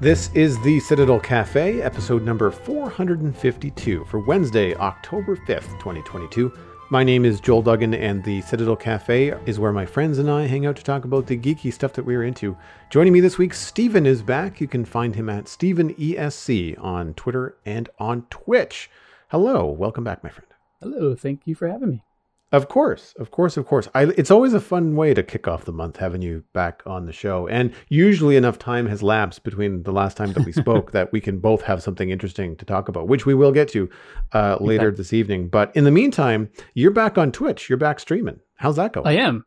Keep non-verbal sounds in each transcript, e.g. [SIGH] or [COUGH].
This is the Citadel Cafe, episode number 452 for Wednesday, October 5th, 2022. My name is Joel Duggan, and the Citadel Cafe is where my friends and I hang out to talk about the geeky stuff that we're into. Joining me this week, Stephen is back. You can find him at Steven ESC on Twitter and on Twitch. Hello, welcome back, my friend. Hello, thank you for having me. Of course, of course, of course. I, it's always a fun way to kick off the month having you back on the show. And usually enough time has lapsed between the last time that we [LAUGHS] spoke that we can both have something interesting to talk about, which we will get to uh, later okay. this evening. But in the meantime, you're back on Twitch. You're back streaming. How's that going? I am.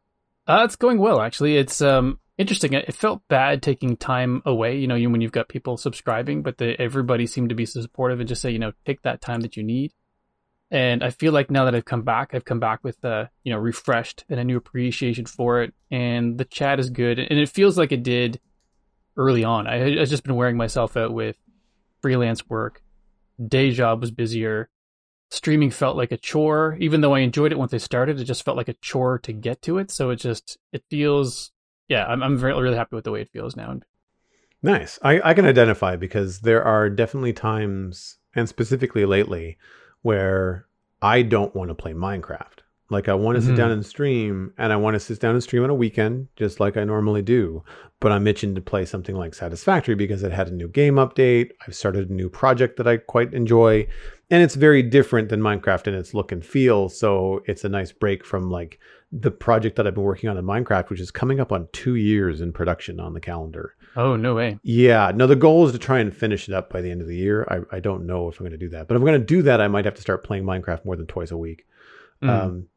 Uh, it's going well, actually. It's um, interesting. It felt bad taking time away, you know, when you've got people subscribing, but the, everybody seemed to be so supportive and just say, you know, take that time that you need. And I feel like now that I've come back, I've come back with uh, you know, refreshed and a new appreciation for it. And the chat is good, and it feels like it did early on. I I've just been wearing myself out with freelance work. Day job was busier. Streaming felt like a chore, even though I enjoyed it once I started. It just felt like a chore to get to it. So it just it feels, yeah, I'm I'm very really happy with the way it feels now. Nice. I I can identify because there are definitely times, and specifically lately, where I don't want to play Minecraft. Like I want to mm-hmm. sit down and stream, and I want to sit down and stream on a weekend, just like I normally do. But I'm itching to play something like Satisfactory because it had a new game update. I've started a new project that I quite enjoy, and it's very different than Minecraft in its look and feel. So it's a nice break from like the project that I've been working on in Minecraft, which is coming up on two years in production on the calendar. Oh, no way. Yeah. No, the goal is to try and finish it up by the end of the year. I, I don't know if I'm going to do that. But if I'm going to do that, I might have to start playing Minecraft more than twice a week. Mm. Um,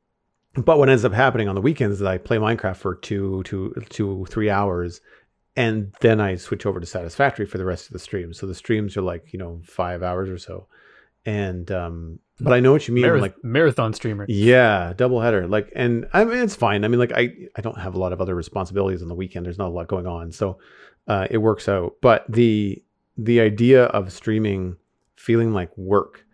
but what ends up happening on the weekends is I play Minecraft for two, two, two, three hours. And then I switch over to Satisfactory for the rest of the stream. So the streams are like, you know, five hours or so. And um, but I know what you mean. Marath- like marathon streamer. Yeah, double header. Like, and I mean, it's fine. I mean, like, I I don't have a lot of other responsibilities on the weekend. There's not a lot going on, so uh, it works out. But the the idea of streaming feeling like work,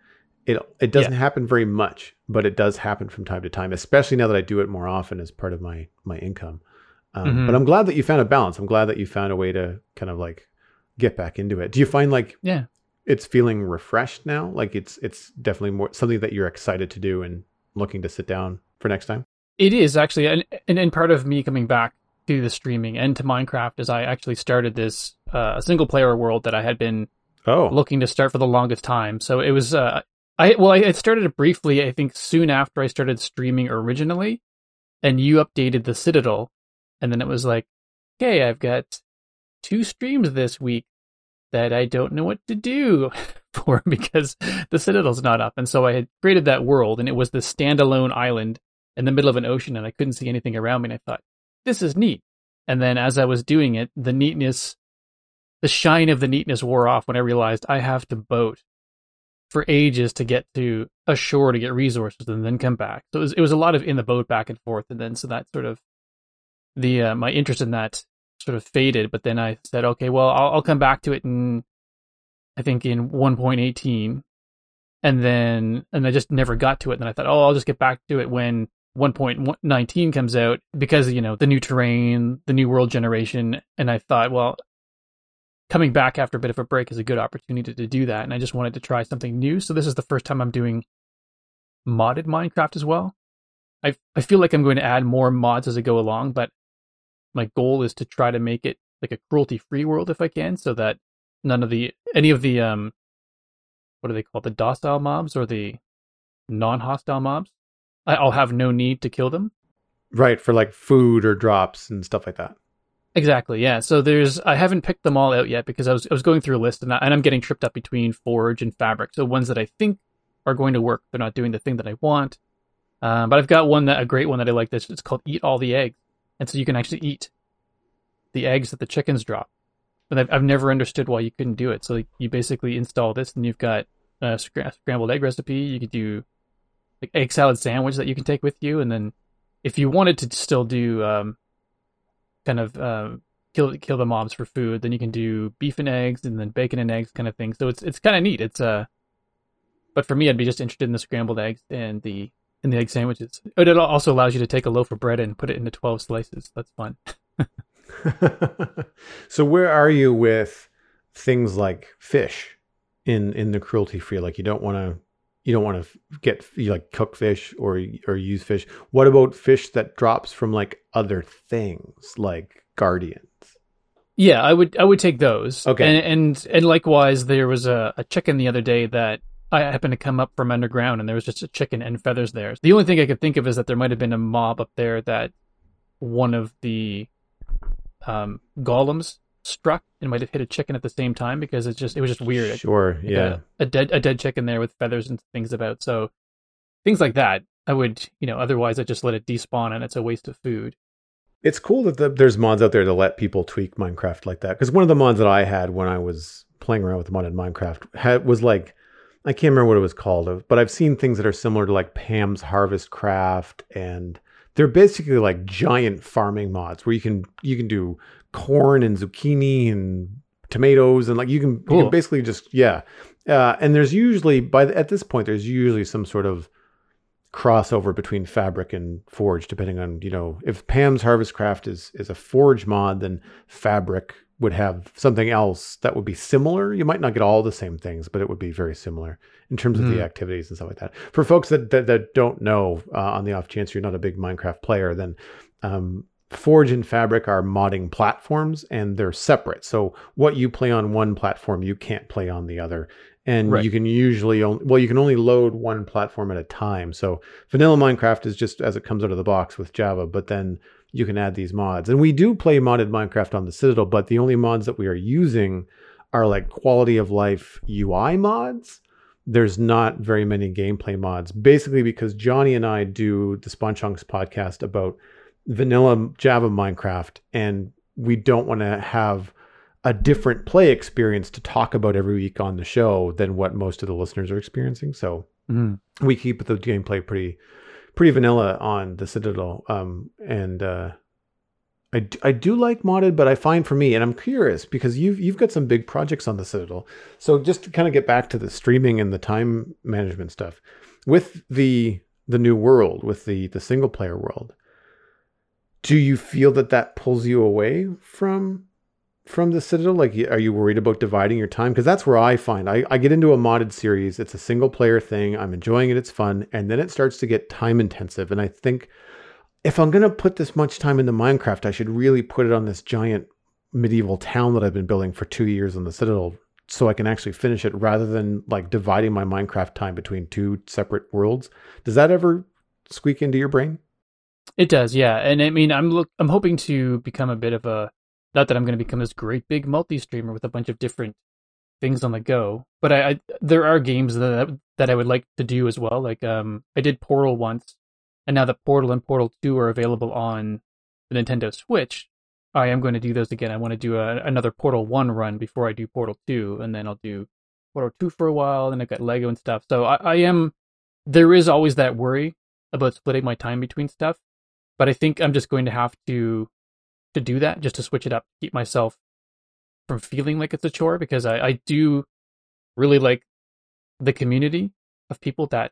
it it doesn't yeah. happen very much, but it does happen from time to time. Especially now that I do it more often as part of my my income. Um, mm-hmm. But I'm glad that you found a balance. I'm glad that you found a way to kind of like get back into it. Do you find like yeah it's feeling refreshed now. Like it's it's definitely more something that you're excited to do and looking to sit down for next time. It is actually, and and, and part of me coming back to the streaming and to Minecraft is I actually started this uh, single player world that I had been oh looking to start for the longest time. So it was uh, I well I started it briefly. I think soon after I started streaming originally, and you updated the Citadel, and then it was like, okay, I've got two streams this week that I don't know what to do [LAUGHS] for because the Citadel's not up. And so I had created that world and it was this standalone island in the middle of an ocean and I couldn't see anything around me. And I thought, this is neat. And then as I was doing it, the neatness, the shine of the neatness wore off when I realized I have to boat for ages to get to a shore to get resources and then come back. So it was, it was a lot of in the boat back and forth. And then so that sort of the, uh, my interest in that sort of faded. But then I said, okay, well, I'll, I'll come back to it in, I think in 1.18. And then, and I just never got to it. And then I thought, oh, I'll just get back to it when 1.19 comes out because, you know, the new terrain, the new world generation. And I thought, well, coming back after a bit of a break is a good opportunity to do that. And I just wanted to try something new. So this is the first time I'm doing modded Minecraft as well. I, I feel like I'm going to add more mods as I go along, but my goal is to try to make it like a cruelty free world if I can, so that none of the any of the um what do they call the docile mobs or the non hostile mobs, I'll have no need to kill them. Right for like food or drops and stuff like that. Exactly. Yeah. So there's I haven't picked them all out yet because I was I was going through a list and I, and I'm getting tripped up between forge and fabric. So ones that I think are going to work, they're not doing the thing that I want. Um, but I've got one that a great one that I like. This it's called Eat All the Eggs, and so you can actually eat the eggs that the chickens drop. But I've, I've never understood why you couldn't do it. So like, you basically install this, and you've got a scrambled egg recipe. You could do like egg salad sandwich that you can take with you, and then if you wanted to still do um, kind of uh, kill kill the mobs for food, then you can do beef and eggs, and then bacon and eggs kind of thing. So it's it's kind of neat. It's uh, but for me, I'd be just interested in the scrambled eggs and the and the egg sandwiches. It also allows you to take a loaf of bread and put it into twelve slices. That's fun. [LAUGHS] [LAUGHS] so where are you with things like fish in in the cruelty free? Like you don't want to you don't want to get you like cook fish or or use fish. What about fish that drops from like other things like guardians? Yeah, I would I would take those. Okay, and and, and likewise, there was a, a chicken the other day that I happened to come up from underground, and there was just a chicken and feathers there. The only thing I could think of is that there might have been a mob up there that one of the um, golems struck and might have hit a chicken at the same time because it's just it was just weird. Sure, like yeah. A, a, dead a dead chicken there with feathers and things about. So things like that, I would you know otherwise I just let it despawn and it's a waste of food. It's cool that the, there's mods out there to let people tweak Minecraft like that because one of the mods that I had when I was playing around with the modded Minecraft had was like I can't remember what it was called, uh, but I've seen things that are similar to like Pam's Harvest Craft and they're basically like giant farming mods where you can you can do corn and zucchini and tomatoes and like you can, cool. you can basically just yeah uh, and there's usually by the, at this point there's usually some sort of crossover between fabric and forge depending on you know if pam's harvest craft is is a forge mod then fabric would have something else that would be similar. You might not get all the same things, but it would be very similar in terms of mm. the hmm. activities and stuff like that. For folks that that, that don't know, uh, on the off chance you're not a big Minecraft player, then um, Forge and Fabric are modding platforms, and they're separate. So what you play on one platform, you can't play on the other. And right. you can usually only well, you can only load one platform at a time. So vanilla Minecraft is just as it comes out of the box with Java, but then you can add these mods. And we do play modded Minecraft on the Citadel, but the only mods that we are using are like quality of life UI mods. There's not very many gameplay mods, basically because Johnny and I do the Spawn Chunks podcast about vanilla Java Minecraft, and we don't want to have a different play experience to talk about every week on the show than what most of the listeners are experiencing. So mm. we keep the gameplay pretty pretty vanilla on the Citadel. Um, and uh, I, I do like modded, but I find for me, and I'm curious because you've you've got some big projects on the Citadel. So just to kind of get back to the streaming and the time management stuff, with the the new world, with the the single player world, do you feel that that pulls you away from from the Citadel? Like, are you worried about dividing your time? Because that's where I find I, I get into a modded series. It's a single player thing. I'm enjoying it. It's fun. And then it starts to get time intensive. And I think if I'm going to put this much time into Minecraft, I should really put it on this giant medieval town that I've been building for two years on the Citadel so I can actually finish it rather than like dividing my Minecraft time between two separate worlds. Does that ever squeak into your brain? It does, yeah. And I mean, I'm look, I'm hoping to become a bit of a not that I'm going to become this great big multi streamer with a bunch of different things on the go, but I, I, there are games that that I would like to do as well. Like um, I did Portal once, and now that Portal and Portal Two are available on the Nintendo Switch, I am going to do those again. I want to do a, another Portal One run before I do Portal Two, and then I'll do Portal Two for a while. Then I've got Lego and stuff. So I, I am. There is always that worry about splitting my time between stuff, but I think I'm just going to have to to do that just to switch it up, keep myself from feeling like it's a chore because I, I do really like the community of people that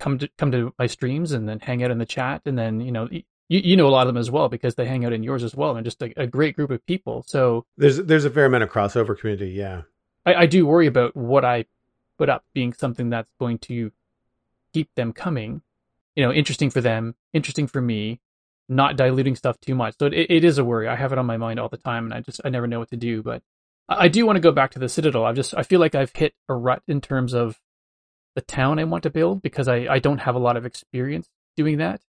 come to come to my streams and then hang out in the chat and then you know you, you know a lot of them as well because they hang out in yours as well and just a, a great group of people. So there's there's a fair amount of crossover community yeah. I, I do worry about what i put up being something that's going to keep them coming you know interesting for them interesting for me not diluting stuff too much. So it, it is a worry. I have it on my mind all the time, and I just I never know what to do. But I do want to go back to the Citadel. I've just I feel like I've hit a rut in terms of the town I want to build because I I don't have a lot of experience doing that,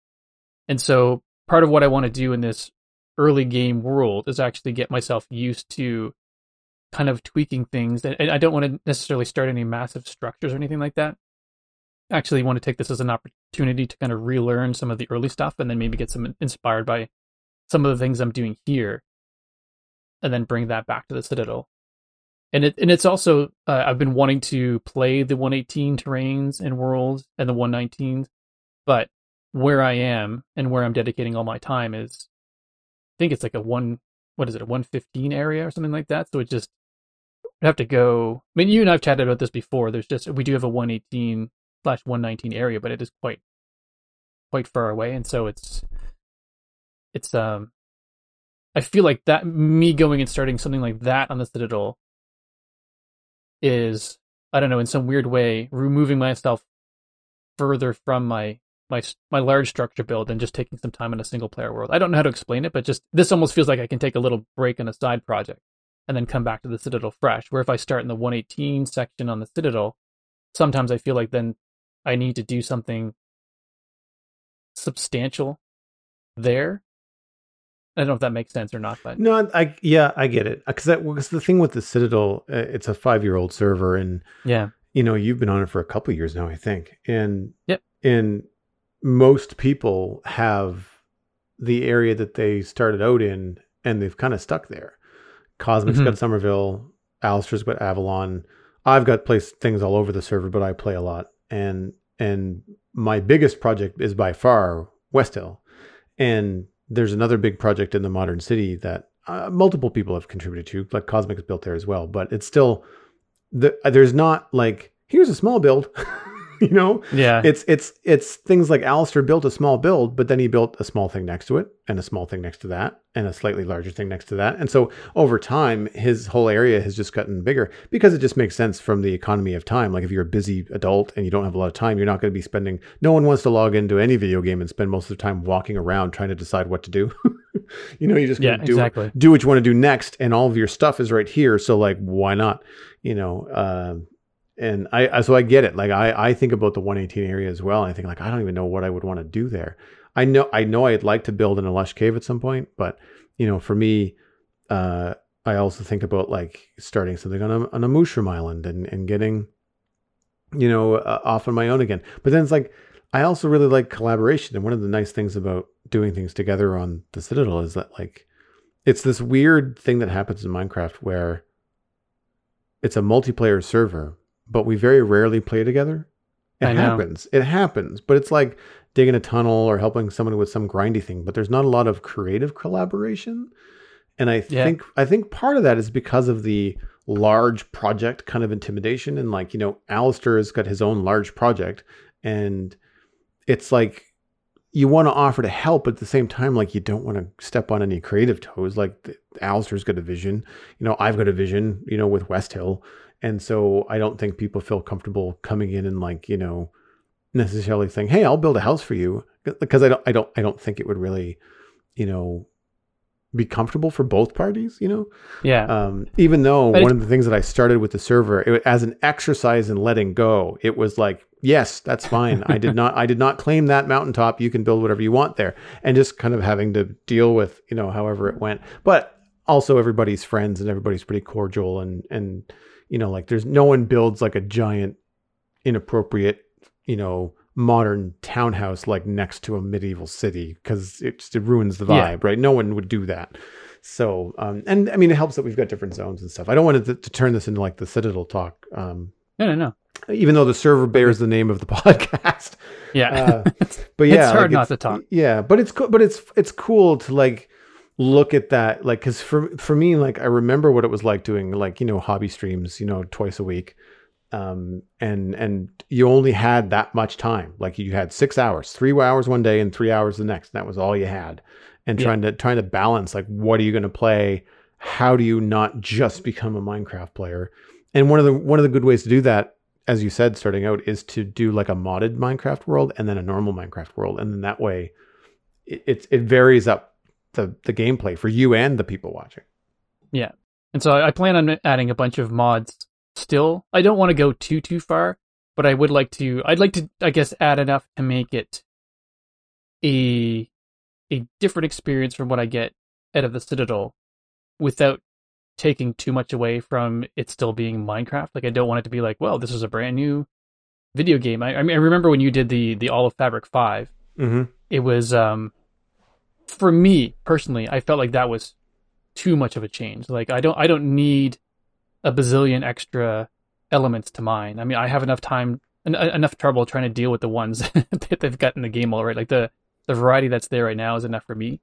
and so part of what I want to do in this early game world is actually get myself used to kind of tweaking things and I don't want to necessarily start any massive structures or anything like that actually want to take this as an opportunity to kind of relearn some of the early stuff and then maybe get some inspired by some of the things I'm doing here, and then bring that back to the Citadel. And it and it's also uh, I've been wanting to play the 118 terrains and worlds and the 119s, but where I am and where I'm dedicating all my time is, I think it's like a one what is it a 115 area or something like that. So it just I'd have to go. I mean, you and I've chatted about this before. There's just we do have a 118 slash 119 area, but it is quite quite far away, and so it's it's um. I feel like that me going and starting something like that on the Citadel is I don't know in some weird way removing myself further from my my my large structure build and just taking some time in a single player world. I don't know how to explain it, but just this almost feels like I can take a little break on a side project and then come back to the Citadel fresh. Where if I start in the 118 section on the Citadel, sometimes I feel like then I need to do something substantial there. I don't know if that makes sense or not, but no, I yeah, I get it because that was the thing with the Citadel. Uh, it's a five year old server, and yeah, you know you've been on it for a couple years now, I think, and yep, and most people have the area that they started out in, and they've kind of stuck there. Cosmic's mm-hmm. got Somerville, Alistair's got Avalon. I've got place things all over the server, but I play a lot. And and my biggest project is by far West Hill. And there's another big project in the modern city that uh, multiple people have contributed to, like Cosmic is built there as well. But it's still the, there's not like here's a small build. [LAUGHS] [LAUGHS] you know? Yeah. It's it's it's things like Alistair built a small build, but then he built a small thing next to it, and a small thing next to that, and a slightly larger thing next to that. And so over time, his whole area has just gotten bigger because it just makes sense from the economy of time. Like if you're a busy adult and you don't have a lot of time, you're not going to be spending no one wants to log into any video game and spend most of the time walking around trying to decide what to do. [LAUGHS] you know, you just yeah, do exactly. do what you want to do next, and all of your stuff is right here. So like, why not? You know, uh, and I, so I get it. Like I, I think about the 118 area as well. And I think like I don't even know what I would want to do there. I know I know I'd like to build in a lush cave at some point, but you know, for me, uh, I also think about like starting something on a on a mushroom island and and getting, you know, uh, off on my own again. But then it's like I also really like collaboration, and one of the nice things about doing things together on the Citadel is that like it's this weird thing that happens in Minecraft where it's a multiplayer server but we very rarely play together. It happens. It happens. But it's like digging a tunnel or helping someone with some grindy thing. But there's not a lot of creative collaboration. And I yeah. think I think part of that is because of the large project kind of intimidation. And like, you know, Alistair has got his own large project. And it's like you want to offer to help, but at the same time, like you don't want to step on any creative toes. Like the, Alistair's got a vision, you know, I've got a vision, you know, with West Hill. And so I don't think people feel comfortable coming in and like, you know, necessarily saying, "Hey, I'll build a house for you," because I don't I don't I don't think it would really, you know, be comfortable for both parties, you know? Yeah. Um, even though but one of the things that I started with the server, it, as an exercise in letting go, it was like, yes, that's fine. I did [LAUGHS] not, I did not claim that mountaintop. You can build whatever you want there, and just kind of having to deal with, you know, however it went. But also, everybody's friends and everybody's pretty cordial, and and you know, like there's no one builds like a giant, inappropriate, you know, modern townhouse like next to a medieval city because it just it ruins the vibe, yeah. right? No one would do that. So, um, and I mean, it helps that we've got different zones and stuff. I don't want to, to turn this into like the Citadel talk. Um, no, no, no. Even though the server bears the name of the [LAUGHS] podcast. Yeah. Uh, [LAUGHS] but yeah, it's hard like not it's, to talk. Yeah, but it's cool. But it's it's cool to like look at that like because for for me like i remember what it was like doing like you know hobby streams you know twice a week. Um and and you only had that much time. Like you had six hours three hours one day and three hours the next. And that was all you had. And yeah. trying to trying to balance like what are you going to play? How do you not just become a minecraft player? And one of the one of the good ways to do that as you said starting out is to do like a modded minecraft world and then a normal minecraft world. And then that way it, it, it varies up the the gameplay for you and the people watching. Yeah, and so I plan on adding a bunch of mods. Still, I don't want to go too too far, but I would like to. I'd like to, I guess, add enough to make it a a different experience from what I get out of the Citadel, without taking too much away from it still being Minecraft. Like I don't want it to be like, well, this is a brand new video game. I, I mean, I remember when you did the the All of Fabric 5 mm-hmm. It was um for me personally, I felt like that was too much of a change. Like I don't I don't need a bazillion extra elements to mine. I mean, I have enough time en- enough trouble trying to deal with the ones [LAUGHS] that they've got in the game already. Like the the variety that's there right now is enough for me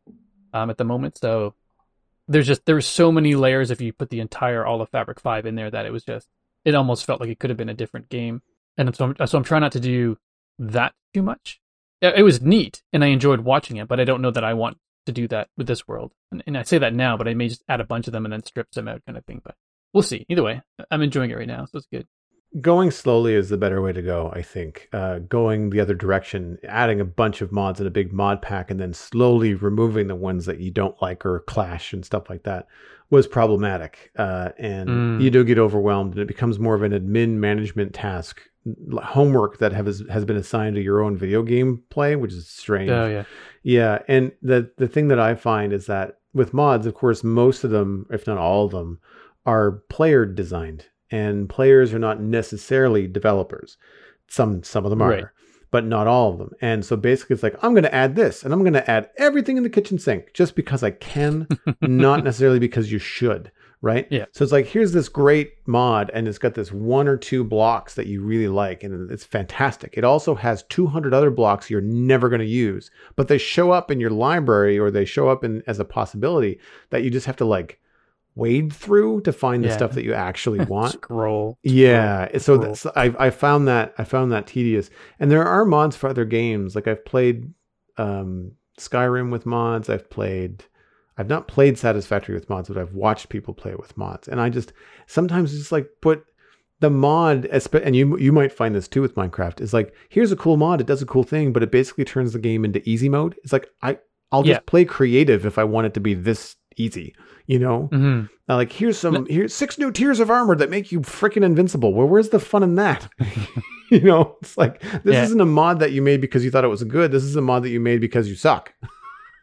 um, at the moment. So there's just there's so many layers if you put the entire all of Fabric Five in there that it was just it almost felt like it could have been a different game. And so I'm, so I'm trying not to do that too much. It was neat and I enjoyed watching it, but I don't know that I want to do that with this world. And, and I say that now, but I may just add a bunch of them and then strip them out kind of thing. But we'll see. Either way, I'm enjoying it right now, so it's good going slowly is the better way to go i think uh, going the other direction adding a bunch of mods in a big mod pack and then slowly removing the ones that you don't like or clash and stuff like that was problematic uh, and mm. you do get overwhelmed and it becomes more of an admin management task homework that has has been assigned to your own video game play which is strange oh yeah yeah and the the thing that i find is that with mods of course most of them if not all of them are player designed and players are not necessarily developers. Some some of them are, right. but not all of them. And so basically, it's like I'm going to add this, and I'm going to add everything in the kitchen sink just because I can, [LAUGHS] not necessarily because you should. Right. Yeah. So it's like here's this great mod, and it's got this one or two blocks that you really like, and it's fantastic. It also has 200 other blocks you're never going to use, but they show up in your library or they show up in as a possibility that you just have to like wade through to find the yeah. stuff that you actually [LAUGHS] want. Scroll. Yeah. Scroll. So I I found that I found that tedious. And there are mods for other games. Like I've played um, Skyrim with mods. I've played. I've not played Satisfactory with mods, but I've watched people play it with mods. And I just sometimes just like put the mod, and you you might find this too with Minecraft. Is like here's a cool mod. It does a cool thing, but it basically turns the game into easy mode. It's like I I'll just yeah. play creative if I want it to be this easy you know mm-hmm. uh, like here's some here's six new tiers of armor that make you freaking invincible well where's the fun in that [LAUGHS] [LAUGHS] you know it's like this yeah. isn't a mod that you made because you thought it was good this is a mod that you made because you suck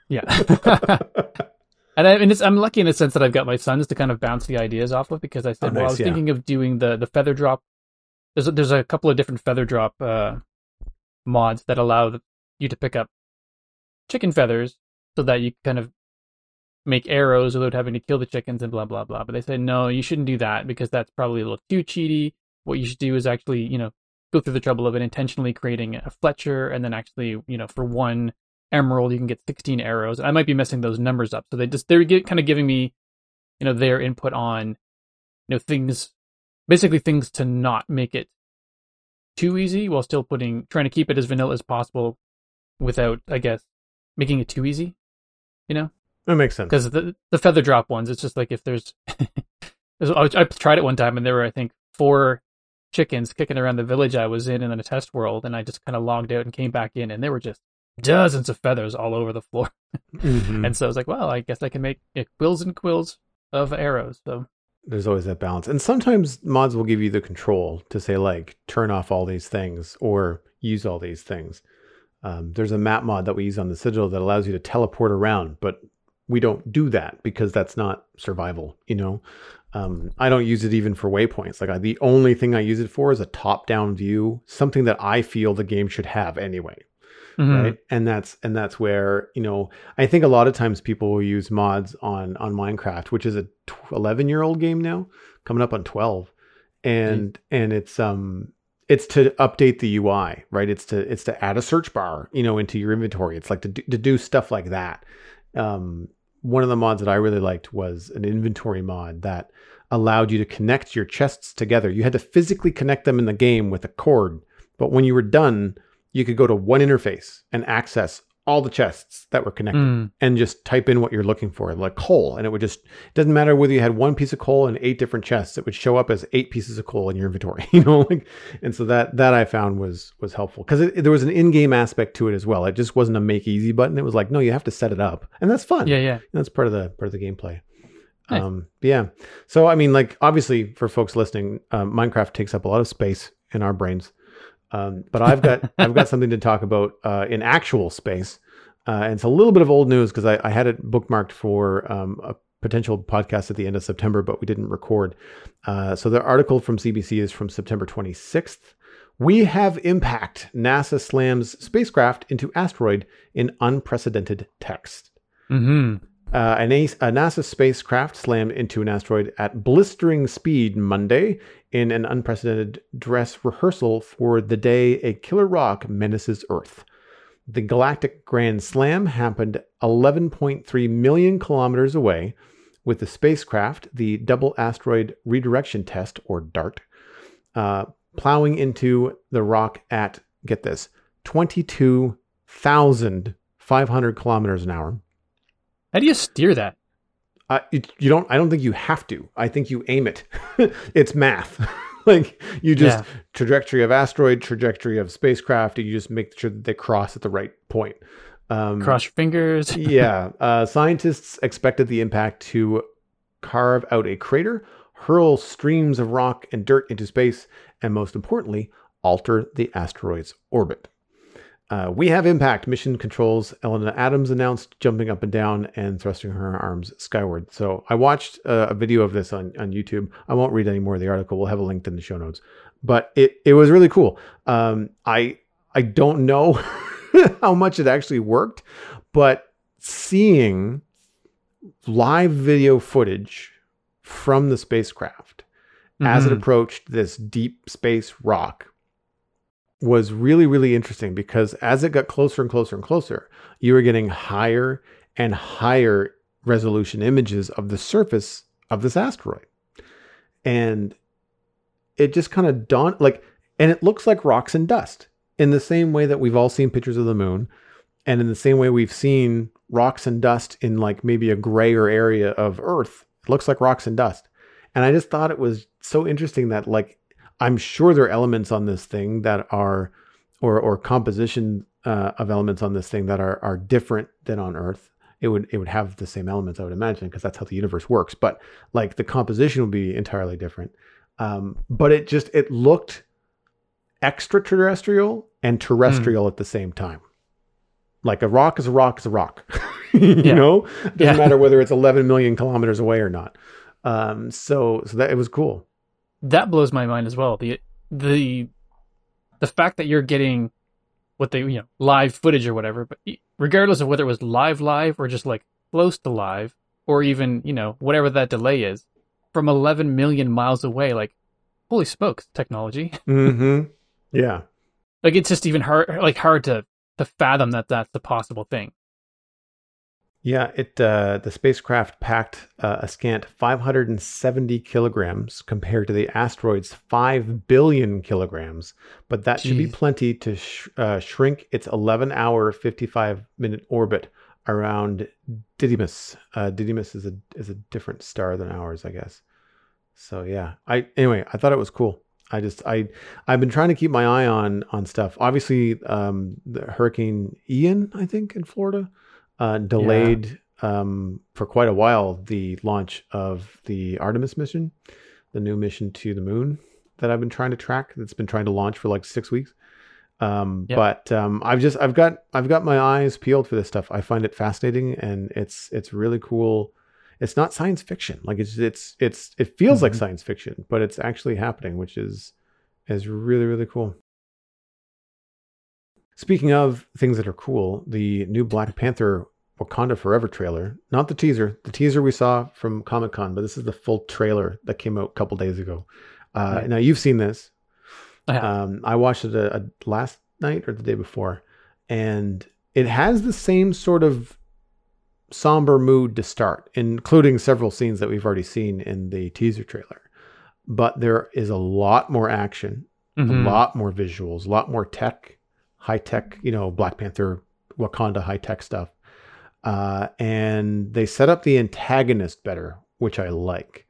yeah [LAUGHS] and I mean, I'm lucky in the sense that I've got my sons to kind of bounce the ideas off of because I said, oh, well, I was yeah. thinking of doing the the feather drop. There's a, there's a couple of different feather drop uh, mods that allow you to pick up chicken feathers so that you kind of make arrows without having to kill the chickens and blah blah blah. But they said no, you shouldn't do that because that's probably a little too cheaty. What you should do is actually, you know, go through the trouble of it intentionally creating a Fletcher and then actually, you know, for one emerald you can get 16 arrows. I might be messing those numbers up. So they just they're get, kind of giving me, you know, their input on, you know, things, basically things to not make it too easy while still putting trying to keep it as vanilla as possible without, I guess, making it too easy. You know? That makes sense. Because the the feather drop ones, it's just like if there's, [LAUGHS] I tried it one time and there were I think four chickens kicking around the village I was in in a test world, and I just kind of logged out and came back in, and they were just dozens of feathers all over the floor. [LAUGHS] Mm-hmm. and so I was like, well, I guess I can make quills and quills of arrows. So there's always that balance, and sometimes mods will give you the control to say like turn off all these things or use all these things. Um, there's a map mod that we use on the sigil that allows you to teleport around, but we don't do that because that's not survival you know um, i don't use it even for waypoints like I, the only thing i use it for is a top down view something that i feel the game should have anyway mm-hmm. right and that's and that's where you know i think a lot of times people will use mods on on minecraft which is a 11 year old game now coming up on 12 and mm-hmm. and it's um it's to update the UI, right? It's to it's to add a search bar, you know, into your inventory. It's like to do, to do stuff like that. Um, one of the mods that I really liked was an inventory mod that allowed you to connect your chests together. You had to physically connect them in the game with a cord, but when you were done, you could go to one interface and access all the chests that were connected mm. and just type in what you're looking for, like coal. And it would just, it doesn't matter whether you had one piece of coal and eight different chests, it would show up as eight pieces of coal in your inventory, [LAUGHS] you know, like, and so that, that I found was, was helpful because there was an in-game aspect to it as well. It just wasn't a make easy button. It was like, no, you have to set it up and that's fun. Yeah. Yeah. And that's part of the, part of the gameplay. Nice. Um, yeah. So, I mean, like obviously for folks listening, um, Minecraft takes up a lot of space in our brains. Um, but I've got [LAUGHS] I've got something to talk about uh, in actual space, uh, and it's a little bit of old news because I, I, had it bookmarked for um, a potential podcast at the end of September, but we didn't record. Uh, so the article from CBC is from September 26th. We have impact. NASA slams spacecraft into asteroid in unprecedented text. Mm-hmm. Uh, a NASA spacecraft slammed into an asteroid at blistering speed Monday in an unprecedented dress rehearsal for the day a killer rock menaces Earth. The galactic Grand Slam happened 11.3 million kilometers away, with the spacecraft, the Double Asteroid Redirection Test, or DART, uh, plowing into the rock at, get this, 22,500 kilometers an hour. How do you steer that? Uh, it, you don't. I don't think you have to. I think you aim it. [LAUGHS] it's math. [LAUGHS] like you just Yeah. trajectory of asteroid, trajectory of spacecraft. And you just make sure that they cross at the right point. Um, Cross your fingers. [LAUGHS] yeah. Uh, scientists expected the impact to carve out a crater, hurl streams of rock and dirt into space, and most importantly, alter the asteroid's orbit. Uh, we have impact. Mission controls. Elena Adams announced, jumping up and down and thrusting her arms skyward. So I watched uh, a video of this on, on YouTube. I won't read any more of the article. We'll have a link in the show notes. But it, it was really cool. Um, I I don't know [LAUGHS] how much it actually worked, but seeing live video footage from the spacecraft as it Mhm. approached this deep space rock was really really interesting because as it got closer and closer and closer you were getting higher and higher resolution images of the surface of this asteroid. And it just kind of dawned like and it looks like rocks and dust in the same way that we've all seen pictures of the moon and in the same way we've seen rocks and dust in like maybe a grayer area of earth. It looks like rocks and dust. And i just thought it was so interesting that like i'm sure there are elements on this thing that are or or composition uh, of elements on this thing that are are different than on earth. It would it would have the same elements i would imagine because that's how the universe works. But like the composition would be entirely different. Um, but it just it looked extraterrestrial and terrestrial at the same time. Like a rock is a rock is a rock. [LAUGHS] You Yeah. know? It doesn't Yeah. matter whether it's 11 million kilometers away or not. Um, so so that it was cool that blows my mind as well. The the the fact that you're getting what they you know live footage or whatever, but regardless of whether it was live live or just like close to live or even you know whatever that delay is from 11 million miles away, like holy smokes, technology! [LAUGHS] mm-hmm. yeah like it's just even hard like hard to to fathom that that's the possible thing. Yeah, it uh, the spacecraft packed uh, a scant 570 kilograms compared to the asteroid's 5 billion kilograms, but that should be plenty to sh- uh, shrink its 11 hour 55 minute orbit around Didymos. Uh, Didymos is a is a different star than ours, I guess. So yeah, I anyway, I thought it was cool. I just I I've been trying to keep my eye on on stuff. Obviously, um, the Hurricane Ian, I think, in Florida, uh, delayed um, for quite a while the launch of the Artemis mission, the new mission to the moon that I've been trying to track. That's been trying to launch for like six weeks. Um, Yep. But um, I've just I've got I've got my eyes peeled for this stuff. I find it fascinating and it's it's really cool. It's not science fiction. Like it's it's it's it feels like Mhm. science fiction, but it's actually happening, which is is really really cool. Speaking of things that are cool, the new Black Panther Wakanda Forever trailer, not the teaser, the teaser we saw from Comic Con, but this is the full trailer that came out a couple days ago. Uh, Right. Now you've seen this. I. Um, I watched it a, a last night or the day before, and it has the same sort of somber mood to start, including several scenes that we've already seen in the teaser trailer. But there is a lot more action, Mhm. a lot more visuals, a lot more tech, high tech, you know, Black Panther, Wakanda high tech stuff. Uh, and they set up the antagonist better, which I like.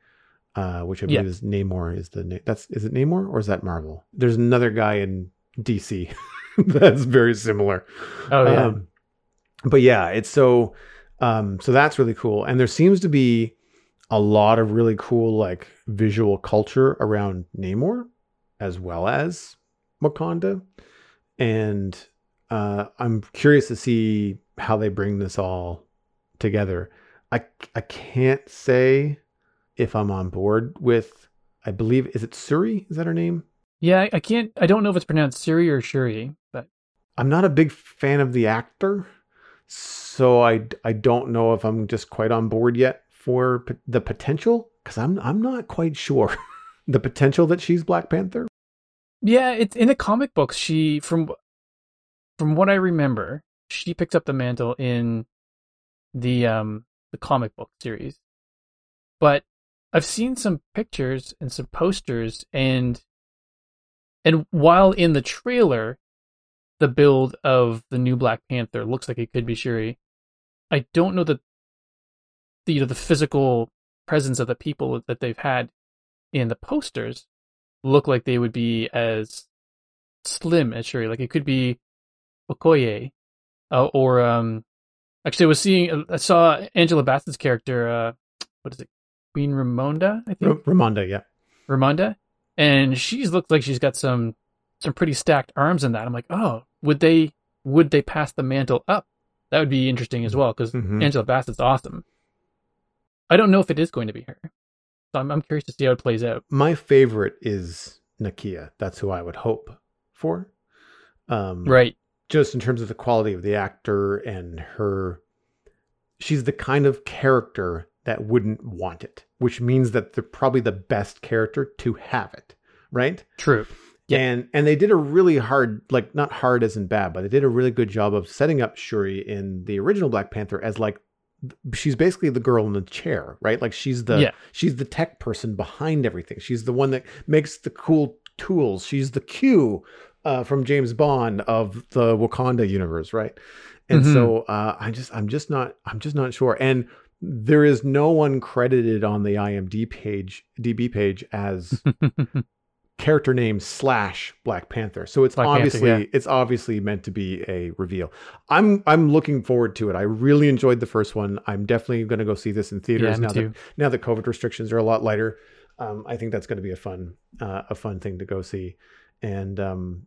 Uh, which I Yeah. believe is Namor is the name. That's is it Namor or is that Marvel? There's another guy in DC [LAUGHS] that's very similar. Oh yeah. Um, but yeah, it's so um so that's really cool. And there seems to be a lot of really cool like visual culture around Namor as well as Wakanda. And uh I'm curious to see how they bring this all together. I I can't say if I'm on board with I believe is it Suri? Is that her name? yeah, I- can't. I don't know if it's pronounced Suri or Shuri, but I'm not a big fan of the actor, so I I don't know if I'm just quite on board yet for p- the potential because I'm I'm not quite sure [LAUGHS] the potential that she's Black Panther. Yeah, it's in the comic books. She from from what I remember, she picks up the mantle in the um the comic book series. But I've seen some pictures and some posters and and while in the trailer the build of the new Black Panther looks like it could be Shuri, I don't know that the you know, the physical presence of the people that they've had in the posters look like they would be as slim as Shuri. Like it could be Okoye, uh, or um, actually, I was seeing, I saw Angela Bassett's character. Uh, what is it, Queen Ramonda? I think R- Ramonda, yeah, Ramonda, and she's looked like she's got some some pretty stacked arms in that. I'm like, oh, would they would they pass the mantle up? That would be interesting as well because Mhm. Angela Bassett's awesome. I don't know if it is going to be her, so I'm, I'm curious to see how it plays out. My favorite is Nakia. That's who I would hope for. Um, Right? Just in terms of the quality of the actor and her she's the kind of character that wouldn't want it which means that they're probably the best character to have it right True. Yeah. and and they did a really hard like not hard as in bad but they did a really good job of setting up shuri in the original black panther as like she's basically the girl in the chair right like she's the Yeah. she's the tech person behind everything she's the one that makes the cool tools she's the q uh, from James Bond of the Wakanda universe, right? And Mhm. so uh, I just I'm just not I'm just not sure. And there is no one credited on the IMDb page DB page as [LAUGHS] character name slash Black Panther. So it's Black Panther, obviously yeah. it's obviously meant to be a reveal. I'm I'm looking forward to it. I really enjoyed the first one. I'm definitely going to go see this in theaters Yeah, now too. that now that COVID restrictions are a lot lighter. Um, I think that's going to be a fun uh, a fun thing to go see. And um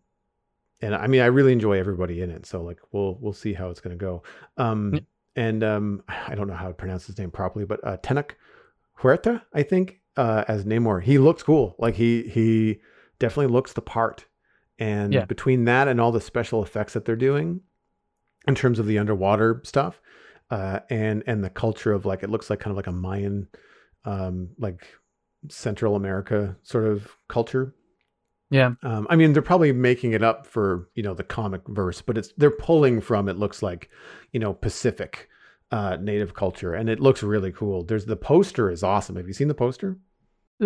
and I mean I really enjoy everybody in it. So like we'll we'll see how it's going to go. Um Yeah. and um [SIGHS] I don't know how to pronounce his name properly, but uh Tenoch Huerta, I think, uh, as Namor. He looks cool. Like he he definitely looks the part. And Yeah. between that and all the special effects that they're doing in terms of the underwater stuff, uh, and and the culture of like it looks like kind of like a Mayan um like Central America sort of culture. Yeah. Um, I mean, they're probably making it up for you know the comic verse, but it's they're pulling from it looks like you know Pacific uh, native culture, and it looks really cool. There's the poster is awesome. Have you seen the poster?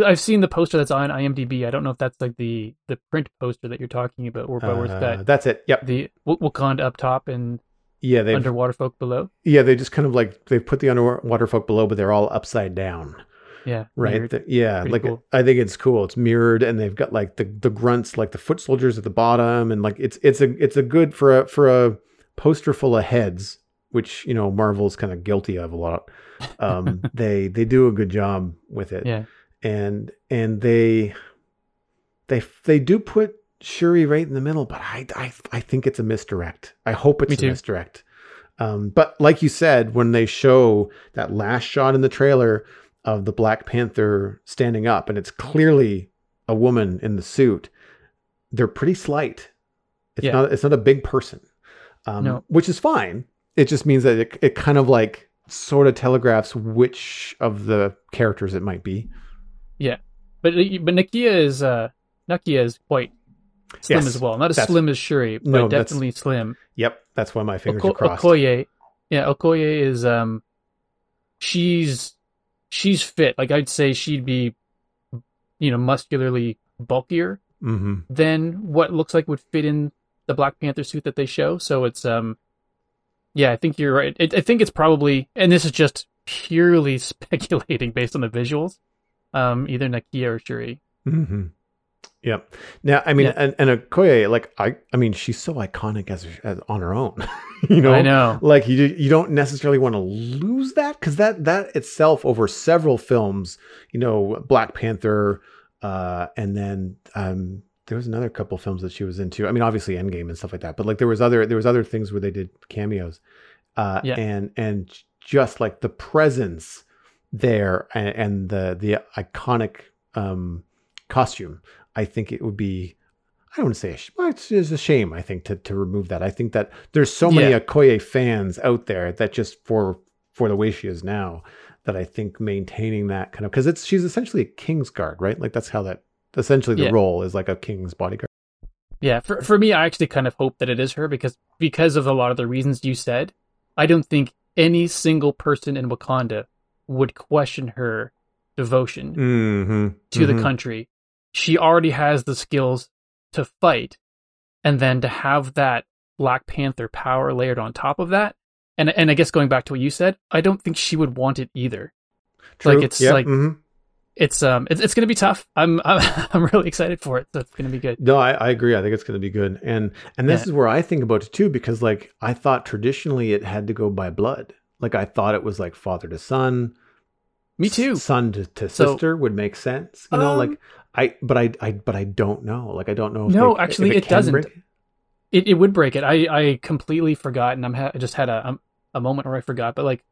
I've seen the poster that's on IMDb. I don't know if that's like the the print poster that you're talking about, or Uh, got that's it. Yep. the Wak- Wakanda up top and Yeah, they underwater folk below. yeah they just kind of like they put the underwater folk below, but they're all upside down. Yeah, Right. The- yeah. Pretty like cool. I think it's cool. It's mirrored and they've got like the, the grunts, like the foot soldiers at the bottom. And like, it's, it's a, it's a good for a, for a poster full of heads, which, you know, Marvel's kind of guilty of a lot. Um, [LAUGHS] they, they do a good job with it. Yeah. And, and they, they, they do put Shuri right in the middle, but I, I, I think it's a misdirect. I hope it's Me a too. misdirect. Um, but like you said, when they show that last shot in the trailer of the Black Panther standing up, and it's clearly a woman in the suit, they're pretty slight. It's Yeah. not. It's not a big person, um, No. which is fine. It just means that it, it kind of like sort of telegraphs which of the characters it might be. Yeah, but but Nakia is uh Nakia is quite slim Yes, as well. Not as slim as Shuri, but No, definitely slim. Yep, that's why my fingers Oko- are crossed. Okoye, yeah, Okoye is um, she's she's fit. Like I'd say she'd be, you know, muscularly bulkier hmm than what looks like would fit in the Black Panther suit that they show. So it's um, yeah, I think you're right. It, I think it's probably, and this is just purely [LAUGHS] speculating based on the visuals. Um, either Nakia or Shuri. hmm Yep. Now, I mean, Yeah. and, and Okoye, like I, I mean, she's so iconic as, as on her own. [LAUGHS] you know, I know. like you you don't necessarily want to lose that because that that itself over several films you know black panther uh and then um there was another couple films that she was into i mean obviously endgame and stuff like that but like there was other there was other things where they did cameos uh Yeah. and and just like the presence there and, and the the iconic um costume i think it would be I don't want to say a sh- well, it's, it's a shame. I think to to remove that. I think that there's so many Yeah. Okoye fans out there that just for for the way she is now, that I think maintaining that kind of because it's she's essentially a king's guard, right? Like that's how that essentially the Yeah. role is like a king's bodyguard. Yeah, for for me, I actually kind of hope that it is her because because of a lot of the reasons you said, I don't think any single person in Wakanda would question her devotion Mm-hmm. to the country. She already has the skills to fight, and then to have that Black Panther power layered on top of that, and and I guess going back to what you said, I don't think she would want it either. Like, it's like- mhm. It's um, it's, it's going to be tough. I'm, [LAUGHS] I'm I'm really excited for it. So it's going to be good. No, I, I agree. I think it's going to be good, and and this Yeah. is where I think about it too, because like I thought traditionally it had to go by blood. Like I thought it was like father to son, Me too. son to, to So- sister would make sense. You know, Um, like I, but I, I, but I don't know. Like I don't know. If No, they- actually, it can doesn't. break- It it would break it. I I completely forgot, and I'm ha- I just had a a moment where I forgot. But like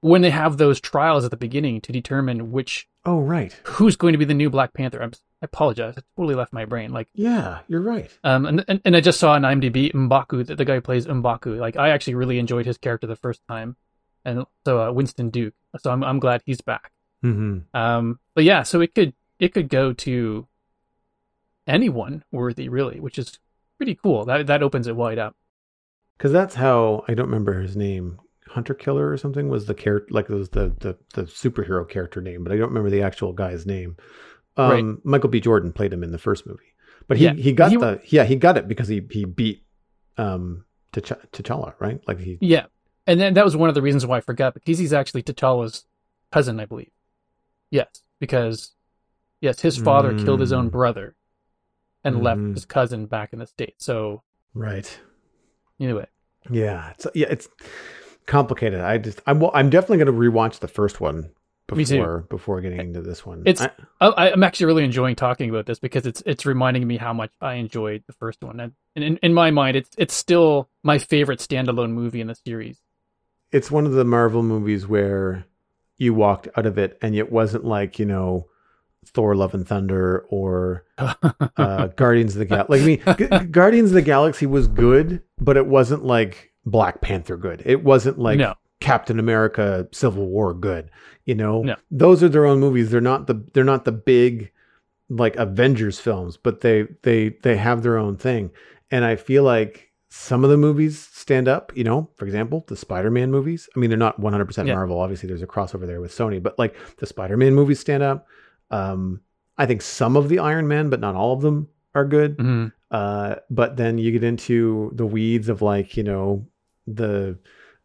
when they have those trials at the beginning to determine which Oh right, who's going to be the new Black Panther, I'm, I apologize. It totally left my brain. Like yeah, you're right. um and and, and I just saw on IMDb Mbaku that the guy who plays Mbaku. Like I actually really enjoyed his character the first time, and so uh, Winston Duke. So I'm I'm glad he's back. hmm Um, but yeah, so it could it could go to anyone worthy, really, which is pretty cool. That that opens it wide up. Because that's how I don't remember his name. Hunter Killer or something was the character, like it was the, the the superhero character name, but I don't remember the actual guy's name. Um, Right. Michael B. Jordan played him in the first movie, but he Yeah, he got he- the yeah he got it because he he beat um T'Ch- T'Challa right like he Yeah, and then that was one of the reasons why I forgot because he's actually T'Challa's cousin, I believe. Yes, because yes, his father killed his own Mm. brother and left Mhm. his cousin back in the state. So right anyway, yeah it's yeah it's complicated. I just I'm I'm definitely going to rewatch the first one before before getting into this one. It's- I- I, I'm actually really enjoying talking about this because it's it's reminding me how much I enjoyed the first one, and in, in my mind, it's it's still my favorite standalone movie in the series. it's one of the Marvel movies where you walked out of it and it wasn't like, you know, Thor Love and Thunder or [LAUGHS] uh, Guardians of the Galaxy. Like, I mean, G- [LAUGHS] Guardians of the Galaxy was good, but it wasn't like Black Panther good. It wasn't like no, Captain America Civil War good. You know, No. those are their own movies. They're not the they're not the big like Avengers films, but they they they have their own thing. And I feel like some of the movies stand up. You know, for example, the Spider-Man movies. I mean, they're not 100% Yeah. Marvel. Obviously, there's a crossover there with Sony, but like the Spider-Man movies stand up. Um, I think some of the Iron Man, but not all of them, are good. Mhm. Uh, but then you get into the weeds of like, you know, the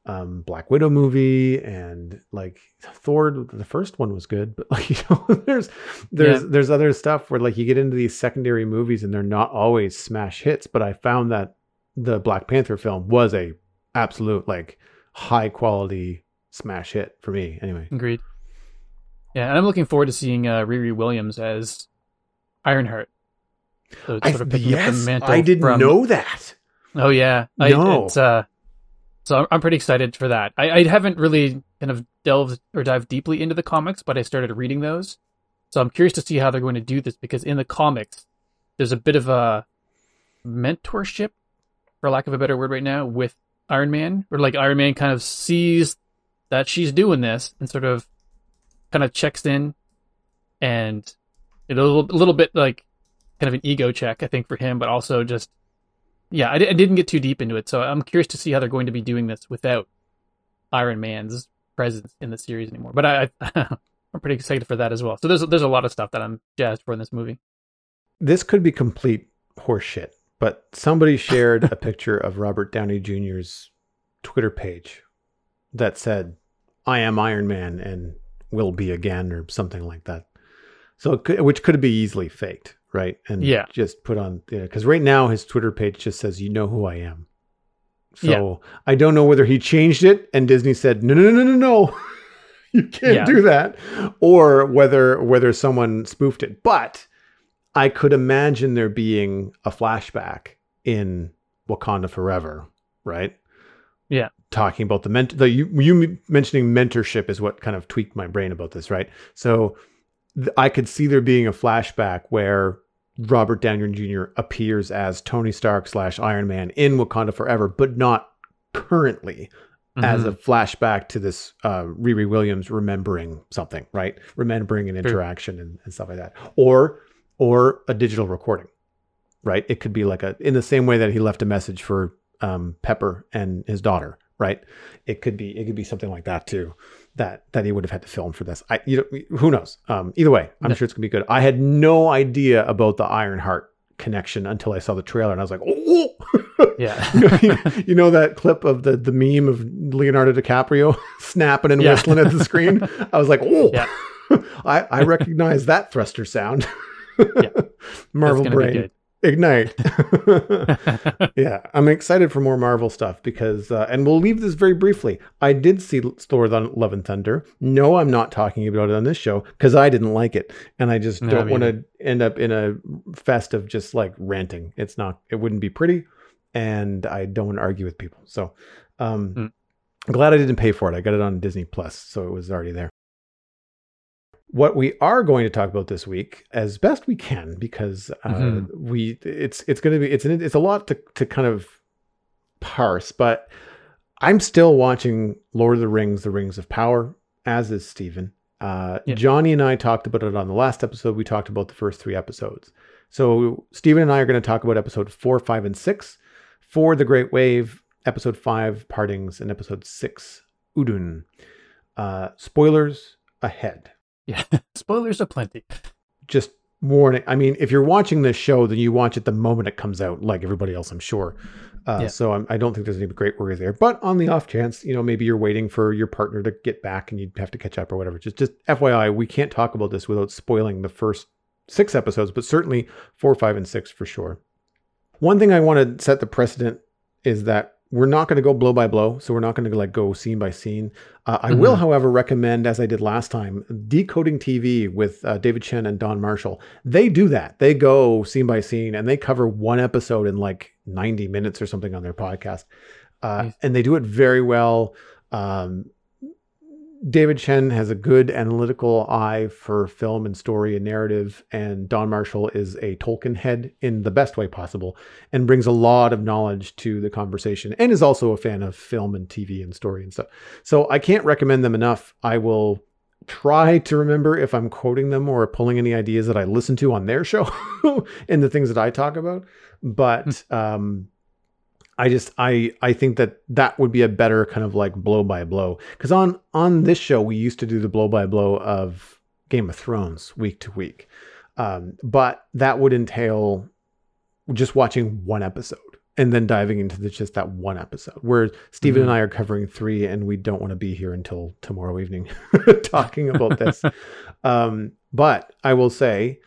um, Black Widow movie and like Thor. The first one was good, but [LAUGHS] like you know, there's there's Yeah. there's other stuff where like you get into these secondary movies and they're not always smash hits. But I found that the Black Panther film was a absolute like high quality smash hit for me. Anyway, agreed. Yeah, and I'm looking forward to seeing uh, Riri Williams as Ironheart. So it's I, sort of picking up the yes, mantle I didn't from- know that. Oh yeah, No. I, it's, uh, so I'm, I'm pretty excited for that. I, I haven't really kind of delved or dived deeply into the comics, but I started reading those, so I'm curious to see how they're going to do this because in the comics, there's a bit of a mentorship, for lack of a better word, right now with Iron Man, or like Iron Man kind of sees that she's doing this and sort of kind of checks in, and a little, a little bit like kind of an ego check, I think, for him, but also just yeah, I, I didn't get too deep into it, so I'm curious to see how they're going to be doing this without Iron Man's presence in the series anymore. But I, I [LAUGHS] I'm pretty excited for that as well. So there's there's a lot of stuff that I'm jazzed for in this movie. this could be complete horseshit, but somebody shared a [LAUGHS] picture of Robert Downey Jr.'s Twitter page that said, "I am Iron Man and will be again," or something like that. So, could, which could be easily faked, right? And Yeah. just put on because right now his Twitter page just says, "You know who I am." So Yeah. I don't know whether he changed it and Disney said, "No, no, no, no, no, no." [LAUGHS] You can't Yeah. do that, or whether whether someone spoofed it. But I could imagine there being a flashback in Wakanda Forever, right? Talking about the ment the you, you mentioning mentorship is what kind of tweaked my brain about this, right? So th- I could see there being a flashback where Robert Downey Jr. appears as Tony Stark slash Iron Man in Wakanda Forever, but not currently mm-hmm. as a flashback to this uh, Riri Williams remembering something, right? Remembering an interaction and, and, stuff like that, or or a digital recording, right? It could be like a in the same way that he left a message for um, Pepper and his daughter, right? It could be it could be something like that too. That that he would have had to film for this. I you know who knows. Um, either way, I'm sure it's gonna be good. I had no idea about the Ironheart connection until I saw the trailer, and I was like, oh, [LAUGHS] yeah. you, know, you, know, that clip of the the meme of Leonardo DiCaprio [LAUGHS] snapping and yeah. whistling at the screen. [LAUGHS] I was like, oh, yeah. I I recognize that thruster sound. yeah. Marvel brain ignite. [LAUGHS] [LAUGHS] Yeah i'm excited for more marvel stuff because uh, and we'll leave this very briefly. I did see thor love and thunder. No i'm not talking about it on this show because i didn't like it and i just no, don't want to end up in a fest of just like ranting. It's not it wouldn't be pretty and i don't want to argue with people. So um mm. glad i didn't pay for it. I got it on disney plus so it was already there what we are going to talk about this week, as best we can, because uh, mm-hmm. we it's it's going to be it's an, it's a lot to to kind of parse, but I'm still watching Lord of the Rings: The Rings of Power, as is Stephen. Uh, yeah. Johnny and I talked about it on the last episode. We talked about the first three episodes. So Stephen and I are going to talk about episode four, five, and six for the Great Wave, episode five, Partings, and episode six, Udûn. Uh, spoilers ahead. Yeah, [LAUGHS] spoilers aplenty. Just warning. I mean, if you're watching this show, then you watch it the moment it comes out, like everybody else, I'm sure. Uh, yeah. So I'm, I do not think there's any great worries there. But on the off chance, you know, maybe you're waiting for your partner to get back and you have to catch up or whatever. Just, just FYI, we can't talk about this without spoiling the first six episodes, but certainly four, five, and six for sure. One thing I want to set the precedent is that we're not going to go blow by blow, so we're not going to like go scene by scene. Uh, I mm-hmm. will, however, recommend, as I did last time, decoding TV with uh, David Chen and Shawn Marchese. They do that. They go scene by scene and they cover one episode in like 90 minutes or something on their podcast, uh, nice. and they do it very well. Um, David Chen has a good analytical eye for film and story and narrative, and Shawn Marchese is a Tolkien head in the best way possible and brings a lot of knowledge to the conversation and is also a fan of film and TV and story and stuff. So I can't recommend them enough. I will try to remember if I'm quoting them or pulling any ideas that I listen to on their show [LAUGHS] and the things that I talk about. But hmm. um, I just I I think that that would be a better kind of like blow by blow because on on this show we used to do the blow by blow of Game of Thrones week to week, um, but that would entail just watching one episode and then diving into the, just that one episode. Where Stephen mm-hmm. and I are covering three, and we don't want to be here until tomorrow evening [LAUGHS] talking [LAUGHS] about this. um, but I will say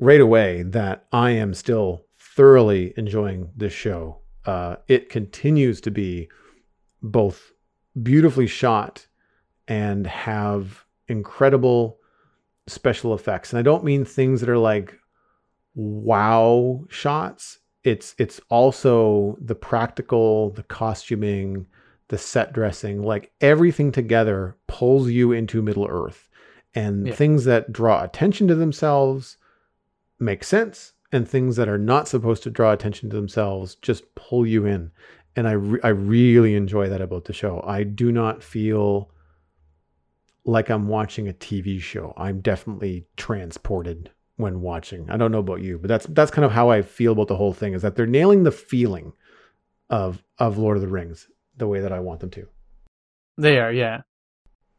right away that I am still thoroughly enjoying this show uh, it continues to be both beautifully shot and have incredible special effects. And I don't mean things that are like wow shots. It's it's also the practical, the costuming, the set dressing, like everything together pulls you into Middle Earth. And yeah. things that draw attention to themselves make sense and things that are not supposed to draw attention to themselves just pull you in. And I, re- I really enjoy that about the show. I do not feel like I'm watching a TV show. I'm definitely transported when watching. I don't know about you, but that's that's kind of how I feel about the whole thing is that they're nailing the feeling of of Lord of the Rings the way that I want them to. They are, yeah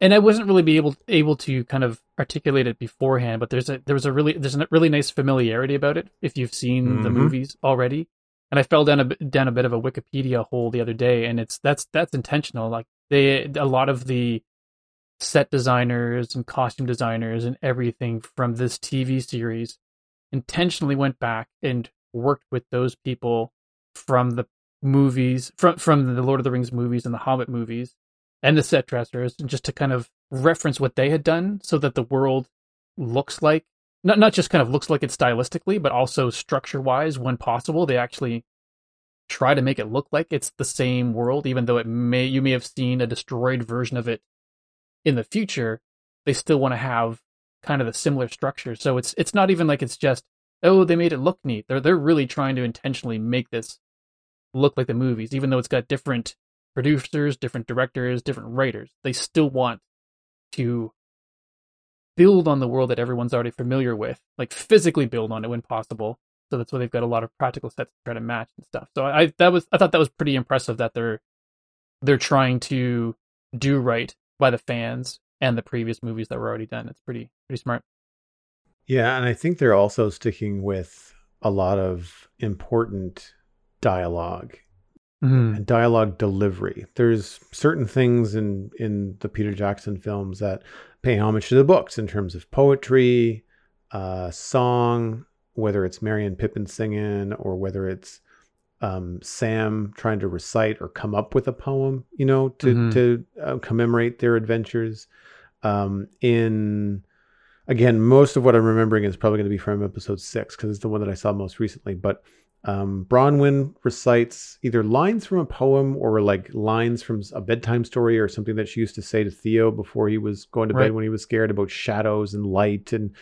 and I wasn't really be able able to kind of articulate it beforehand, but there's a there was a really there's a really nice familiarity about it if you've seen mm-hmm. the movies already. And I fell down a down a bit of a Wikipedia hole the other day, and it's that's that's intentional. Like they a lot of the set designers and costume designers and everything from this TV series intentionally went back and worked with those people from the movies from from the Lord of the Rings movies and the Hobbit movies and the set dressers just to kind of reference what they had done so that the world looks like not not just kind of looks like it stylistically but also structure wise when possible they actually try to make it look like it's the same world even though it may you may have seen a destroyed version of it in the future they still want to have kind of a similar structure so it's it's not even like it's just oh, they made it look neat. They're they're really trying to intentionally make this look like the movies, even though it's got different producers, different directors, different writers. They still want to build on the world that everyone's already familiar with, like physically build on it when possible. So that's why they've got a lot of practical sets to try to match and stuff. So I that was I thought that was pretty impressive that they're they're trying to do right by the fans and the previous movies that were already done. It's pretty pretty smart. Yeah, and I think they're also sticking with a lot of important dialogue Mm-hmm. and dialogue delivery. There's certain things in in the Peter Jackson films that pay homage to the books in terms of poetry, uh, song, whether it's Merry and Pippin singing or whether it's um, Sam trying to recite or come up with a poem, you know, to Mhm. to uh, commemorate their adventures. Um, in again, most of what I'm remembering is probably going to be from episode six because it's the one that I saw most recently. But um, Bronwyn recites either lines from a poem or like lines from a bedtime story or something that she used to say to Theo before he was going to bed Right. when he was scared about shadows and light and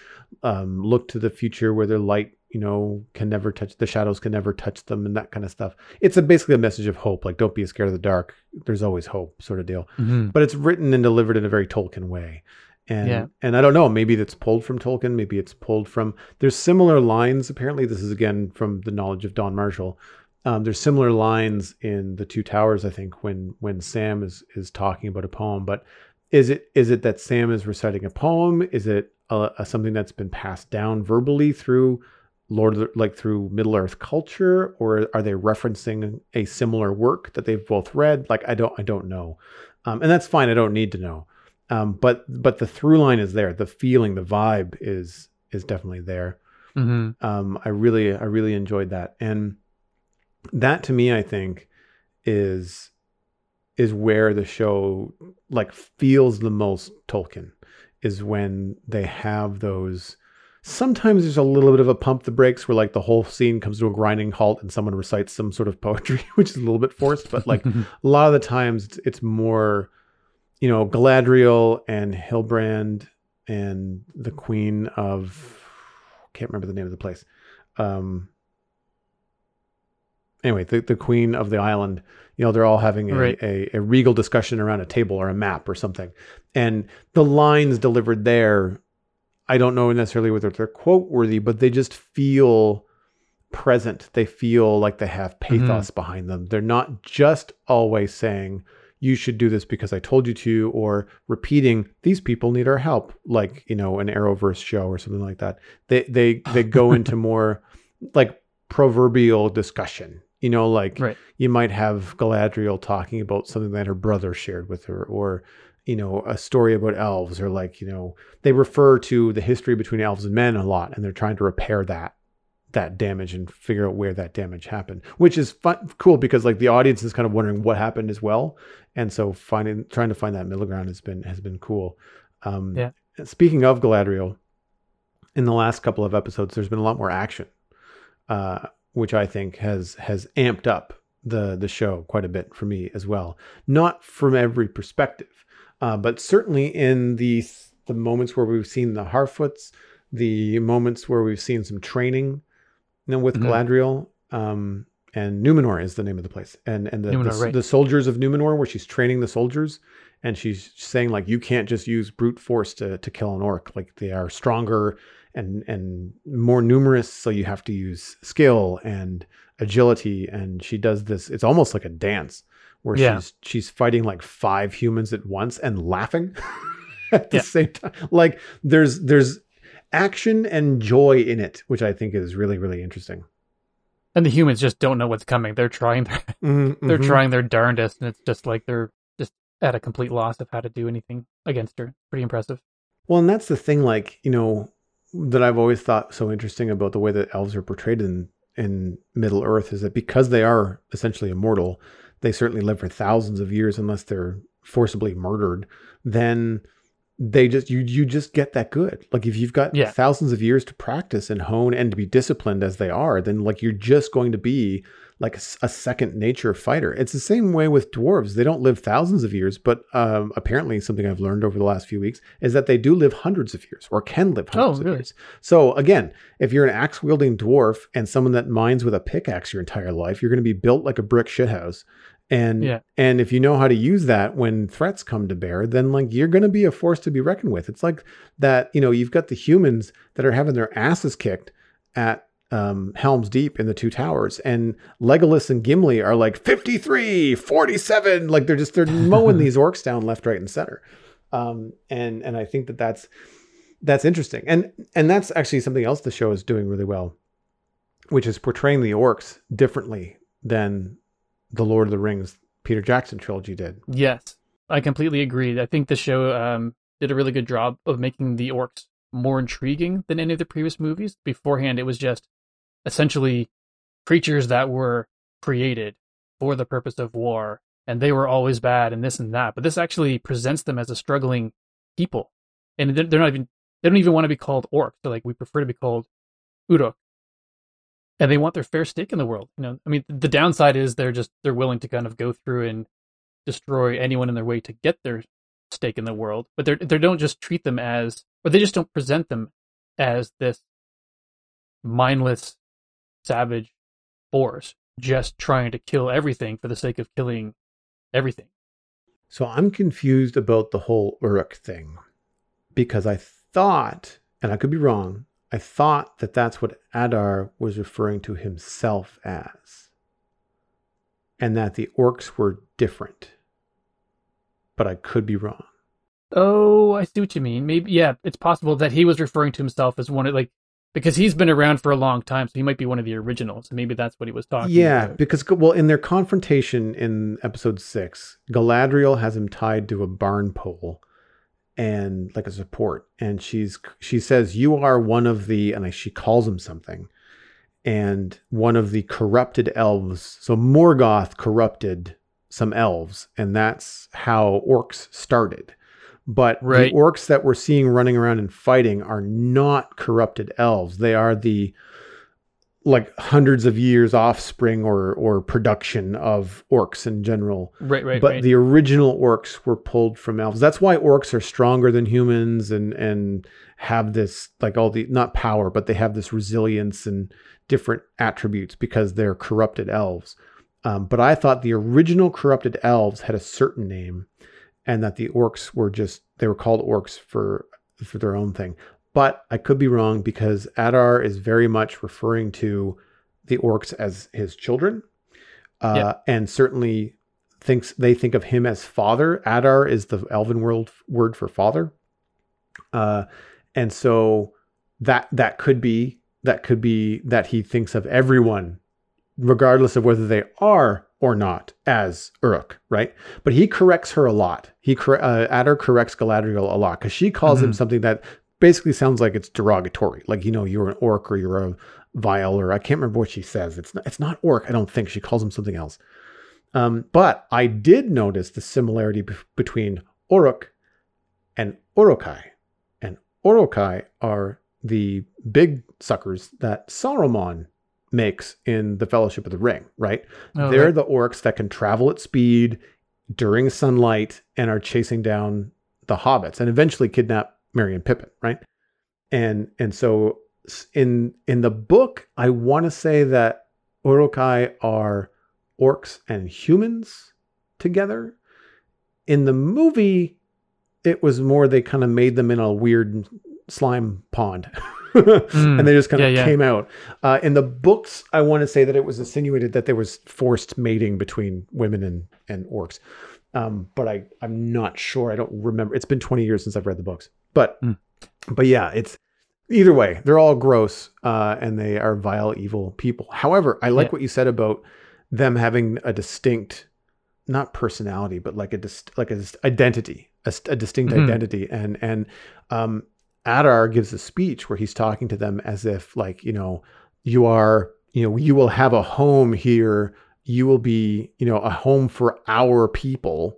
um, look to the future where their light, you know, can never touch the shadows, can never touch them, and that kind of stuff. It's a, basically a message of hope, like don't be scared of the dark. There's always hope, sort of deal Mm-hmm. but it's written and delivered in a very Tolkien way. And Yeah. and I don't know, maybe that's pulled from Tolkien, maybe it's pulled from there's similar lines apparently this is again from the knowledge of Shawn Marchese. Um, there's similar lines in the Two Towers I think when when Sam is is talking about a poem, but is it is it that Sam is reciting a poem? Is it a, a, something that's been passed down verbally through Lord the, like through Middle Earth culture, or are they referencing a similar work that they've both read? Like I don't I don't know, um, and that's fine. I don't need to know, um, but but the through line is there. The feeling, the vibe is is definitely there. Mm-hmm. Um, I really I really enjoyed that, and that to me I think is is where the show like feels the most Tolkien is when they have those sometimes there's a little bit of a pump the brakes where like the whole scene comes to a grinding halt and someone recites some sort of poetry [LAUGHS] which is a little bit forced but like [LAUGHS] a lot of the times it's, it's more you know galadriel and halbrand and the queen of can't remember the name of the place. Um anyway the, the queen of the island you know they're all having a, Right. a, a regal discussion around a table or a map or something. And the lines delivered there i don't know necessarily whether they're quote worthy but they just feel present. They feel like they have pathos behind them. They're not just always saying you should do this because i told you to or repeating these people need our help like you know an arrowverse show or something like that they they they go [LAUGHS] into more like proverbial discussion you know like Right. you might have galadriel talking about something that her brother shared with her or you know a story about elves or like you know they refer to the history between elves and men a lot and they're trying to repair that that damage and figure out where that damage happened which is fun cool because like the audience is kind of wondering what happened as well and so finding trying to find that middle ground has been has been cool um Yeah. speaking of galadriel in the last couple of episodes there's been a lot more action uh which i think has has amped up the the show quite a bit for me as well not from every perspective uh but certainly in the the moments where we've seen the harfoots the moments where we've seen some training you know, with Mhm. Galadriel, um, and Numenor is the name of the place, and and the Numenor, the, right. the soldiers of Numenor, where she's training the soldiers, and she's saying like you can't just use brute force to to kill an orc, like they are stronger and and more numerous, so you have to use skill and agility, and she does this. It's almost like a dance where Yeah. she's she's fighting like five humans at once and laughing [LAUGHS] at the Yeah. same time. Like there's there's action and joy in it, which I think is really really interesting. And the humans just don't know what's coming. They're trying their [LAUGHS] they're Mhm. trying their darndest, and it's just like they're just at a complete loss of how to do anything against her. Pretty impressive. Well, and that's the thing, like you know, that I've always thought so interesting about the way that elves are portrayed in in Middle Earth is that because they are essentially immortal, they certainly live for thousands of years unless they're forcibly murdered. Then they just you you just get that good. Like if you've got Yeah. thousands of years to practice and hone and to be disciplined as they are, then like you're just going to be like a second nature fighter. It's the same way with dwarves. They don't live thousands of years, but um, apparently something I've learned over the last few weeks is that they do live hundreds of years or can live hundreds Oh, of years. So again, if you're an axe wielding dwarf and someone that mines with a pickaxe your entire life, you're going to be built like a brick shithouse. And Yeah. and if you know how to use that when threats come to bear, then like you're going to be a force to be reckoned with. It's like that, you know, you've got the humans that are having their asses kicked at um, Helm's Deep in the Two Towers, and Legolas and Gimli are like 53, 47, like they're just they're mowing [LAUGHS] these orcs down left, right, and center. Um, and and I think that that's that's interesting, and and that's actually something else the show is doing really well, which is portraying the orcs differently than the Lord of the Rings Peter Jackson trilogy did. Yes, I completely agree. I think the show um, did a really good job of making the orcs more intriguing than any of the previous movies. Beforehand, it was just essentially creatures that were created for the purpose of war, and they were always bad and this and that. But this actually presents them as a struggling people, and they're not even they don't even want to be called orcs. They're like we prefer to be called uruk, and they want their fair stake in the world. You know, I mean, the downside is they're just they're willing to kind of go through and destroy anyone in their way to get their stake in the world, but they they don't just treat them as, or they just don't present them as this mindless, savage force just trying to kill everything for the sake of killing everything. So I'm confused about the whole Uruk thing because I thought, and I could be wrong, I thought that that's what Adar was referring to himself as, and that the orcs were different. But I could be wrong. Oh, I see what you mean. Maybe yeah, it's possible that he was referring to himself as one of like because he's been around for a long time, so he might be one of the originals. Maybe that's what he was talking Yeah, about. because well, in their confrontation in episode six, Galadriel has him tied to a barn pole and like a support, and she's she says, "You are one of the," and I, she calls him something, and one of the corrupted elves. So Morgoth corrupted some elves, and that's how orcs started. But Right. the orcs that we're seeing running around and fighting are not corrupted elves. They are the like hundreds of years offspring or or production of orcs in general. Right, right, but right. the original orcs were pulled from elves. That's why orcs are stronger than humans and and have this like all the not power, but they have this resilience and different attributes because they're corrupted elves. Um, but I thought the original corrupted elves had a certain name, and that the orcs were just they were called orcs for for their own thing. But I could be wrong because Adar is very much referring to the orcs as his children, uh, Yeah. and certainly thinks they think of him as father. Adar is the Elven world word for father, uh, and so that that could be that could be that he thinks of everyone, regardless of whether they are or not, as Uruk, right? But he corrects her a lot. He uh, Adar corrects Galadriel a lot because she calls him Mhm. something that basically sounds like it's derogatory, like you know you're an orc or you're a vile or I can't remember what she says. It's not, it's not orc. I don't think she calls him something else. Um, but I did notice the similarity be- between Uruk and Uruk-hai. And Uruk-hai are the big suckers that Saruman makes in the Fellowship of the Ring, right? Oh, They're right. the orcs that can travel at speed during sunlight and are chasing down the hobbits and eventually kidnap Merry and Pippin, right? And and so in in the book, I want to say that Uruk-hai are orcs and humans together. In the movie, it was more they kind of made them in a weird slime pond. Mm, [LAUGHS] and they just kind of yeah, yeah. came out. Uh, in the books, I want to say that it was insinuated that there was forced mating between women and, and orcs. Um, but I, I'm not sure. I don't remember. It's been 20 years since I've read the books. But Mm. but yeah, it's either way, they're all gross uh, and they are vile, evil people. However, I like Yeah. what you said about them having a distinct, not personality, but like a dis- like a identity, a, a distinct Mhm. identity. And and um, Adar gives a speech where he's talking to them as if like you know you are you know you will have a home here. You will be you know a home for our people.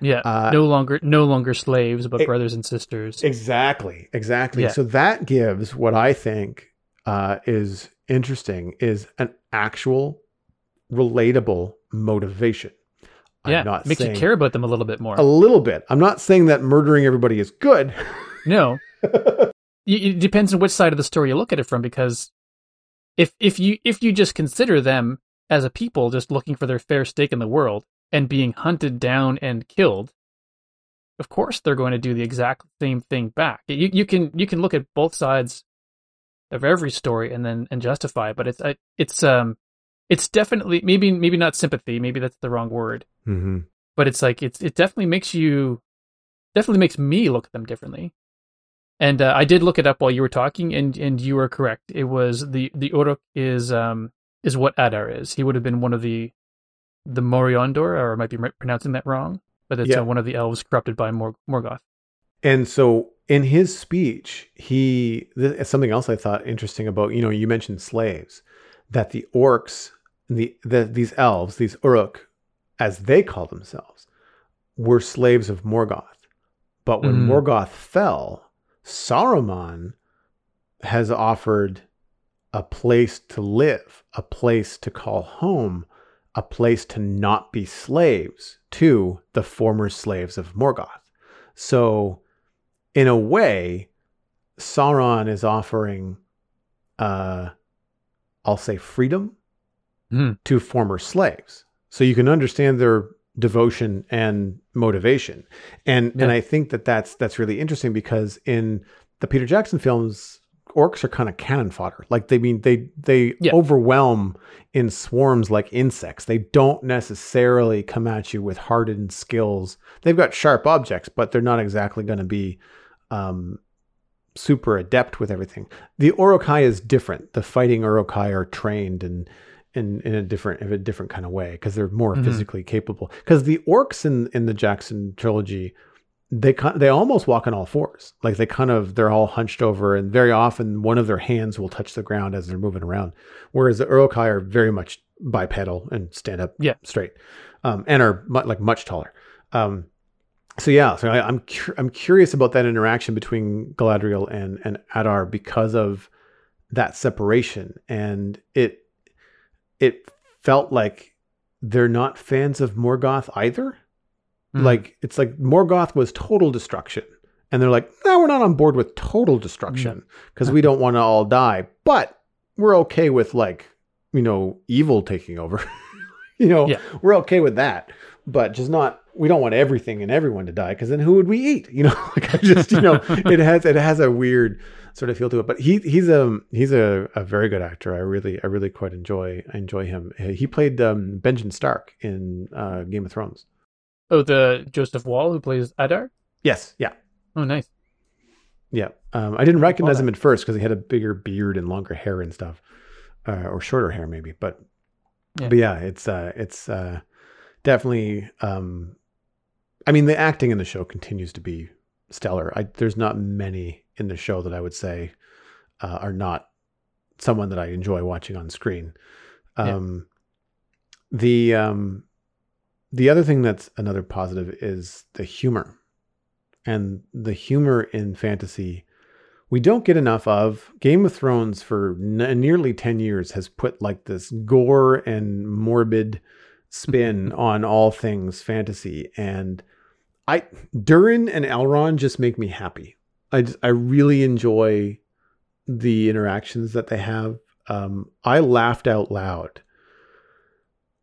Yeah, Uh, no longer no longer slaves, but it- brothers and sisters. Exactly, exactly. Yeah. So that gives what I think uh, is interesting is an actual relatable motivation. yeah, I'm not makes saying you care about them a little bit more. a little bit. I'm not saying that murdering everybody is good. [LAUGHS] No, it, it depends on which side of the story you look at it from. Because if if you if you just consider them as a people just looking for their fair stake in the world and being hunted down and killed, of course they're going to do the exact same thing back. You you can you can look at both sides of every story and then and justify, it, but it's it's um it's definitely maybe maybe not sympathy, maybe that's the wrong word, mm-hmm. but it's like it's it definitely makes you definitely makes me look at them differently. And uh, I did look it up while you were talking, and and you were correct. It was the the Uruk is um is what Adar is. He would have been one of the the Moriondor, or I might be pronouncing that wrong, but it's Yeah. uh, one of the elves corrupted by Mor- Morgoth. And so in his speech, he th- something else I thought interesting about, you know, you mentioned slaves, that the orcs, the, the these elves, these Uruk, as they call themselves, were slaves of Morgoth. But when Mhm. Morgoth fell, Saruman has offered a place to live, a place to call home, a place to not be slaves to the former slaves of Morgoth. So, in a way, Sauron is offering, uh, I'll say, freedom Hmm. to former slaves. So you can understand their devotion and motivation, and and I think that that's that's really interesting because in the Peter Jackson films, orcs are kind of cannon fodder. Like they mean they they Yeah. overwhelm in swarms like insects. They don't necessarily come at you with hardened skills. They've got sharp objects, but they're not exactly going to be um, super adept with everything. The Uruk-hai is different. The fighting Uruk-hai are trained and in, in a different in a different kind of way because they're more Mhm. physically capable. Because the orcs in in the Jackson trilogy, they they almost walk on all fours. Like they kind of they're all hunched over, and very often one of their hands will touch the ground as they're moving around. Whereas the Uruk-hai are very much bipedal and stand up Yeah. straight, um, and are mu- like much taller. Um, so yeah, so I, I'm cur- I'm curious about that interaction between Galadriel and and Adar because of that separation, and it it felt like they're not fans of Morgoth either. Mhm. Like it's like Morgoth was total destruction, and they're like, no, we're not on board with total destruction because we don't want to all die, but we're okay with like you know evil taking over. [LAUGHS] you know, Yeah. we're okay with that, but just not. We don't want everything and everyone to die because then who would we eat? You know, [LAUGHS] like I just you know [LAUGHS] it has it has a weird sort of feel to it. But he he's a he's a, a very good actor. I really I really quite enjoy I enjoy him. He played um, Benjamin Stark in uh, Game of Thrones. Oh, the Joseph Mawle who plays Adar. Yes, yeah, Oh, nice. yeah. Um, I didn't recognize him at first because he had a bigger beard and longer hair and stuff, uh, or shorter hair maybe. But Yeah. but yeah, it's uh, it's uh, definitely. Um, I mean, the acting in the show continues to be stellar. I, there's not many in the show that I would say uh, are not someone that I enjoy watching on screen. Yeah. Um, The um, the other thing that's another positive is the humor, and the humor in fantasy we don't get enough of. Game of Thrones for n- nearly ten years has put like this gore and morbid spin [LAUGHS] on all things fantasy, and I Durin and Elrond just make me happy. I just, I really enjoy the interactions that they have. Um, I laughed out loud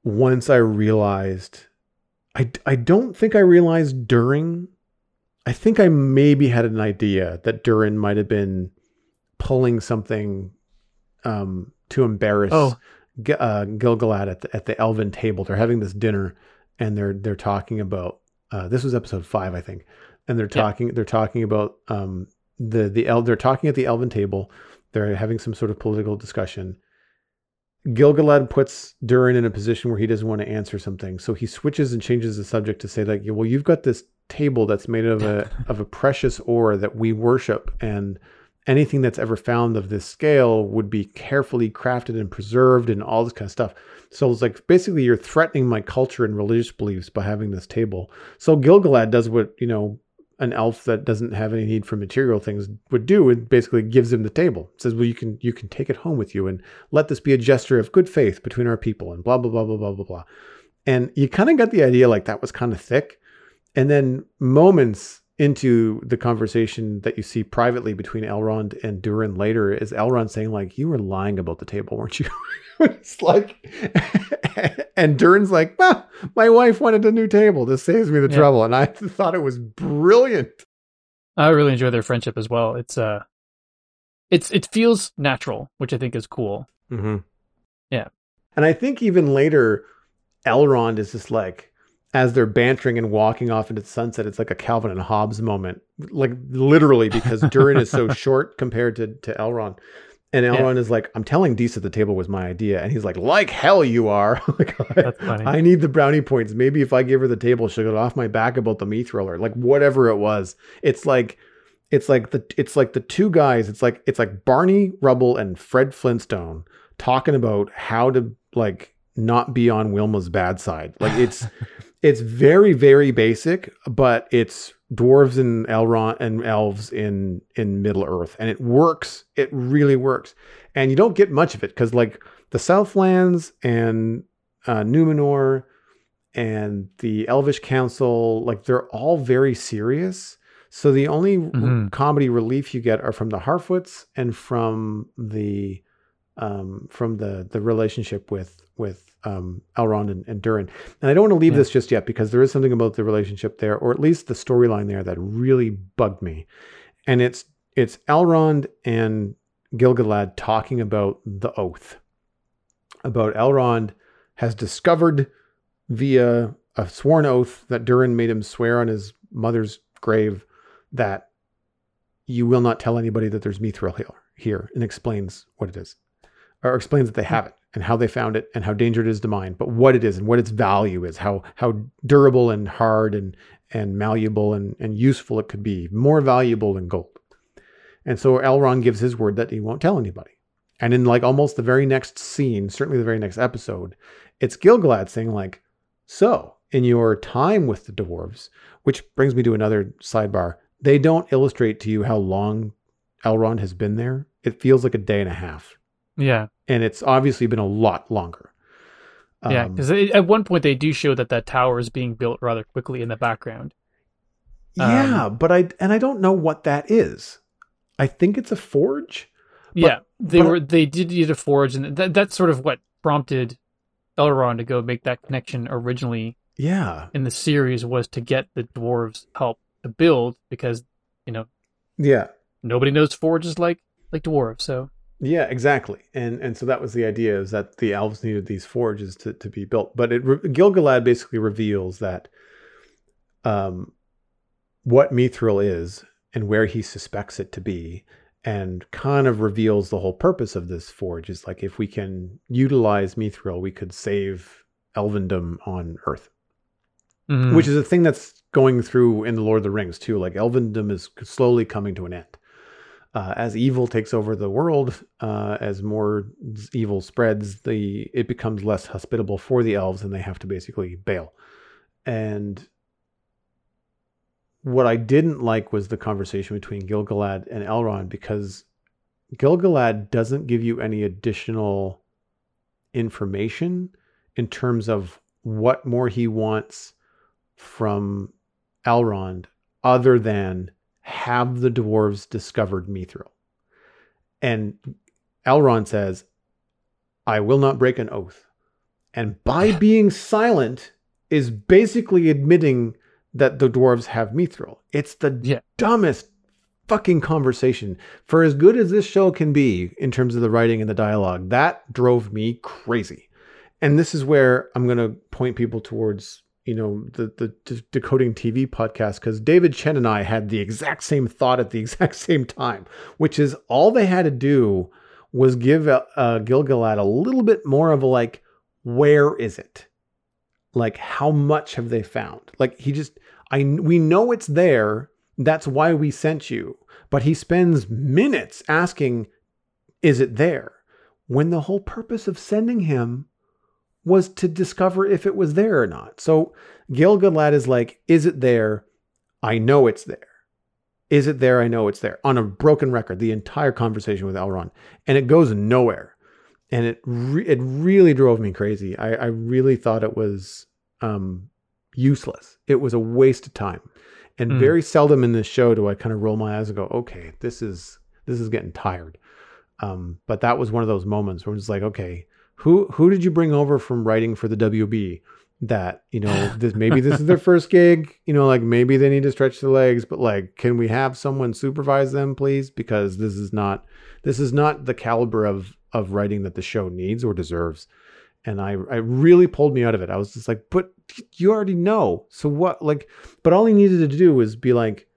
once I realized. I I don't think I realized during. I think I maybe had an idea that Durin might have been pulling something um, to embarrass Oh. G- uh, Gil-galad at the, at the Elven table. They're having this dinner, and they're they're talking about. Uh, this was episode five, I think, and they're Yeah. talking. They're talking about um, the the el- They're talking at the Elven table. They're having some sort of political discussion. Gil-galad puts Durin in a position where he doesn't want to answer something, so he switches and changes the subject to say like, "Well, you've got this table that's made of a [LAUGHS] of a precious ore that we worship, and anything that's ever found of this scale would be carefully crafted and preserved and all this kind of stuff. So it's like basically you're threatening my culture and religious beliefs by having this table. So Gil-galad does what, you know, an elf that doesn't have any need for material things would do it basically gives him the table. It says well you can you can take it home with you and let this be a gesture of good faith between our people and blah blah blah blah blah blah blah. And you kind of got the idea like that was kind of thick. And then moments into the conversation that you see privately between Elrond and Durin later is Elrond saying like you were lying about the table weren't you? [LAUGHS] It's like [LAUGHS] and Durin's like well my wife wanted a new table. This saves me the yeah. trouble. And I thought it was brilliant. I really enjoy their friendship as well. It's uh it's it feels natural which I think is cool. Mm-hmm. yeah. And I think even later Elrond is just like as they're bantering and walking off into the sunset, it's like a Calvin and Hobbes moment, like literally because Durin is so [LAUGHS] short compared to to Elrond. And Elrond yeah. is like, I'm telling Disa the table was my idea. And he's like, like hell you are. [LAUGHS] like, That's funny. I need the brownie points. Maybe if I give her the table, she'll get off my back about the mithril or like whatever it was. It's like it's like the it's like the two guys, it's like it's like Barney Rubble and Fred Flintstone talking about how to like not be on Wilma's bad side. Like it's [LAUGHS] it's very very basic, but it's dwarves and Elrond and elves in in Middle Earth, and it works. It really works, and you don't get much of it because like the Southlands and uh, Numenor and the Elvish Council, like they're all very serious. So the only mm-hmm. comedy relief you get are from the Harfoots and from the um, from the the relationship with with um, Elrond and, and Durin. And I don't want to leave yeah. this just yet because there is something about the relationship there, or at least the storyline there, that really bugged me. And it's it's Elrond and Gil-galad talking about the oath. About Elrond has discovered via a sworn oath that Durin made him swear on his mother's grave that you will not tell anybody that there's mithril here, here and explains what it is or explains that they have it and how they found it and how dangerous it is to mine, but what it is and what its value is, how how durable and hard and and malleable and, and useful it could be, more valuable than gold. And so Elrond gives his word that he won't tell anybody. And in like almost the very next scene, certainly the very next episode, it's Gil-galad saying like, "So in your time with the dwarves," which brings me to another sidebar. They don't illustrate to you how long Elrond has been there. It feels like a day and a half. Yeah. And it's obviously been a lot longer. Um, yeah, because at one point they do show that that tower is being built rather quickly in the background. Yeah, um, but I and I don't know what that is. I think it's a forge. But, yeah, they were I, they did need a forge, and that, that's sort of what prompted Elrond to go make that connection originally. Yeah, in the series was to get the dwarves help to build because you know, yeah, nobody knows forges like like dwarves, so yeah, exactly. And and so that was the idea is that the elves needed these forges to, to be built. But it Gil-galad basically reveals that um, what Mithril is and where he suspects it to be, and kind of reveals the whole purpose of this forge is like if we can utilize Mithril, we could save Elvendom on Earth, mm-hmm. which is a thing that's going through in the Lord of the Rings too. Like Elvendom is slowly coming to an end uh, as evil takes over the world, uh, as more evil spreads, the it becomes less hospitable for the elves, and they have to basically bail. And what I didn't like was the conversation between Gil-galad and Elrond because Gil-galad doesn't give you any additional information in terms of what more he wants from Elrond other than have the dwarves discovered Mithril? And Elrond says, I will not break an oath. And by being silent is basically admitting that the dwarves have Mithril. It's the yeah. dumbest fucking conversation. For as good as this show can be in terms of the writing and the dialogue, that drove me crazy. And this is where I'm going to point people towards you know the the decoding tv podcast because david chen and i had the exact same thought at the [LAUGHS] exact same time which is all they had to do was give uh, Gil-galad a little bit more of a like where is it like how much have they found like he just i we know it's there That's why we sent you. But he spends minutes asking, Is it there? When the whole purpose of sending him was to discover if it was there or not. So Gil-galad is like, Is it there? I know it's there. Is it there? I know it's there. On a broken record, the entire conversation with Elrond. And it goes nowhere. And it re- it really drove me crazy. I, I really thought it was um, useless. It was a waste of time. And Mm. very seldom in this show do I kind of roll my eyes and go, okay, this is this is getting tired. Um, but that was one of those moments where it's like, okay, who who did you bring over from writing for the WB? That you know, [LAUGHS] this maybe this is their first gig. You know, like maybe they need to stretch their legs, but like, can we have someone supervise them, please? Because this is not this is not the caliber of of writing that the show needs or deserves. And I I really pulled me out of it. I was just like, but you already know. So what? Like, but all he needed to do was be like,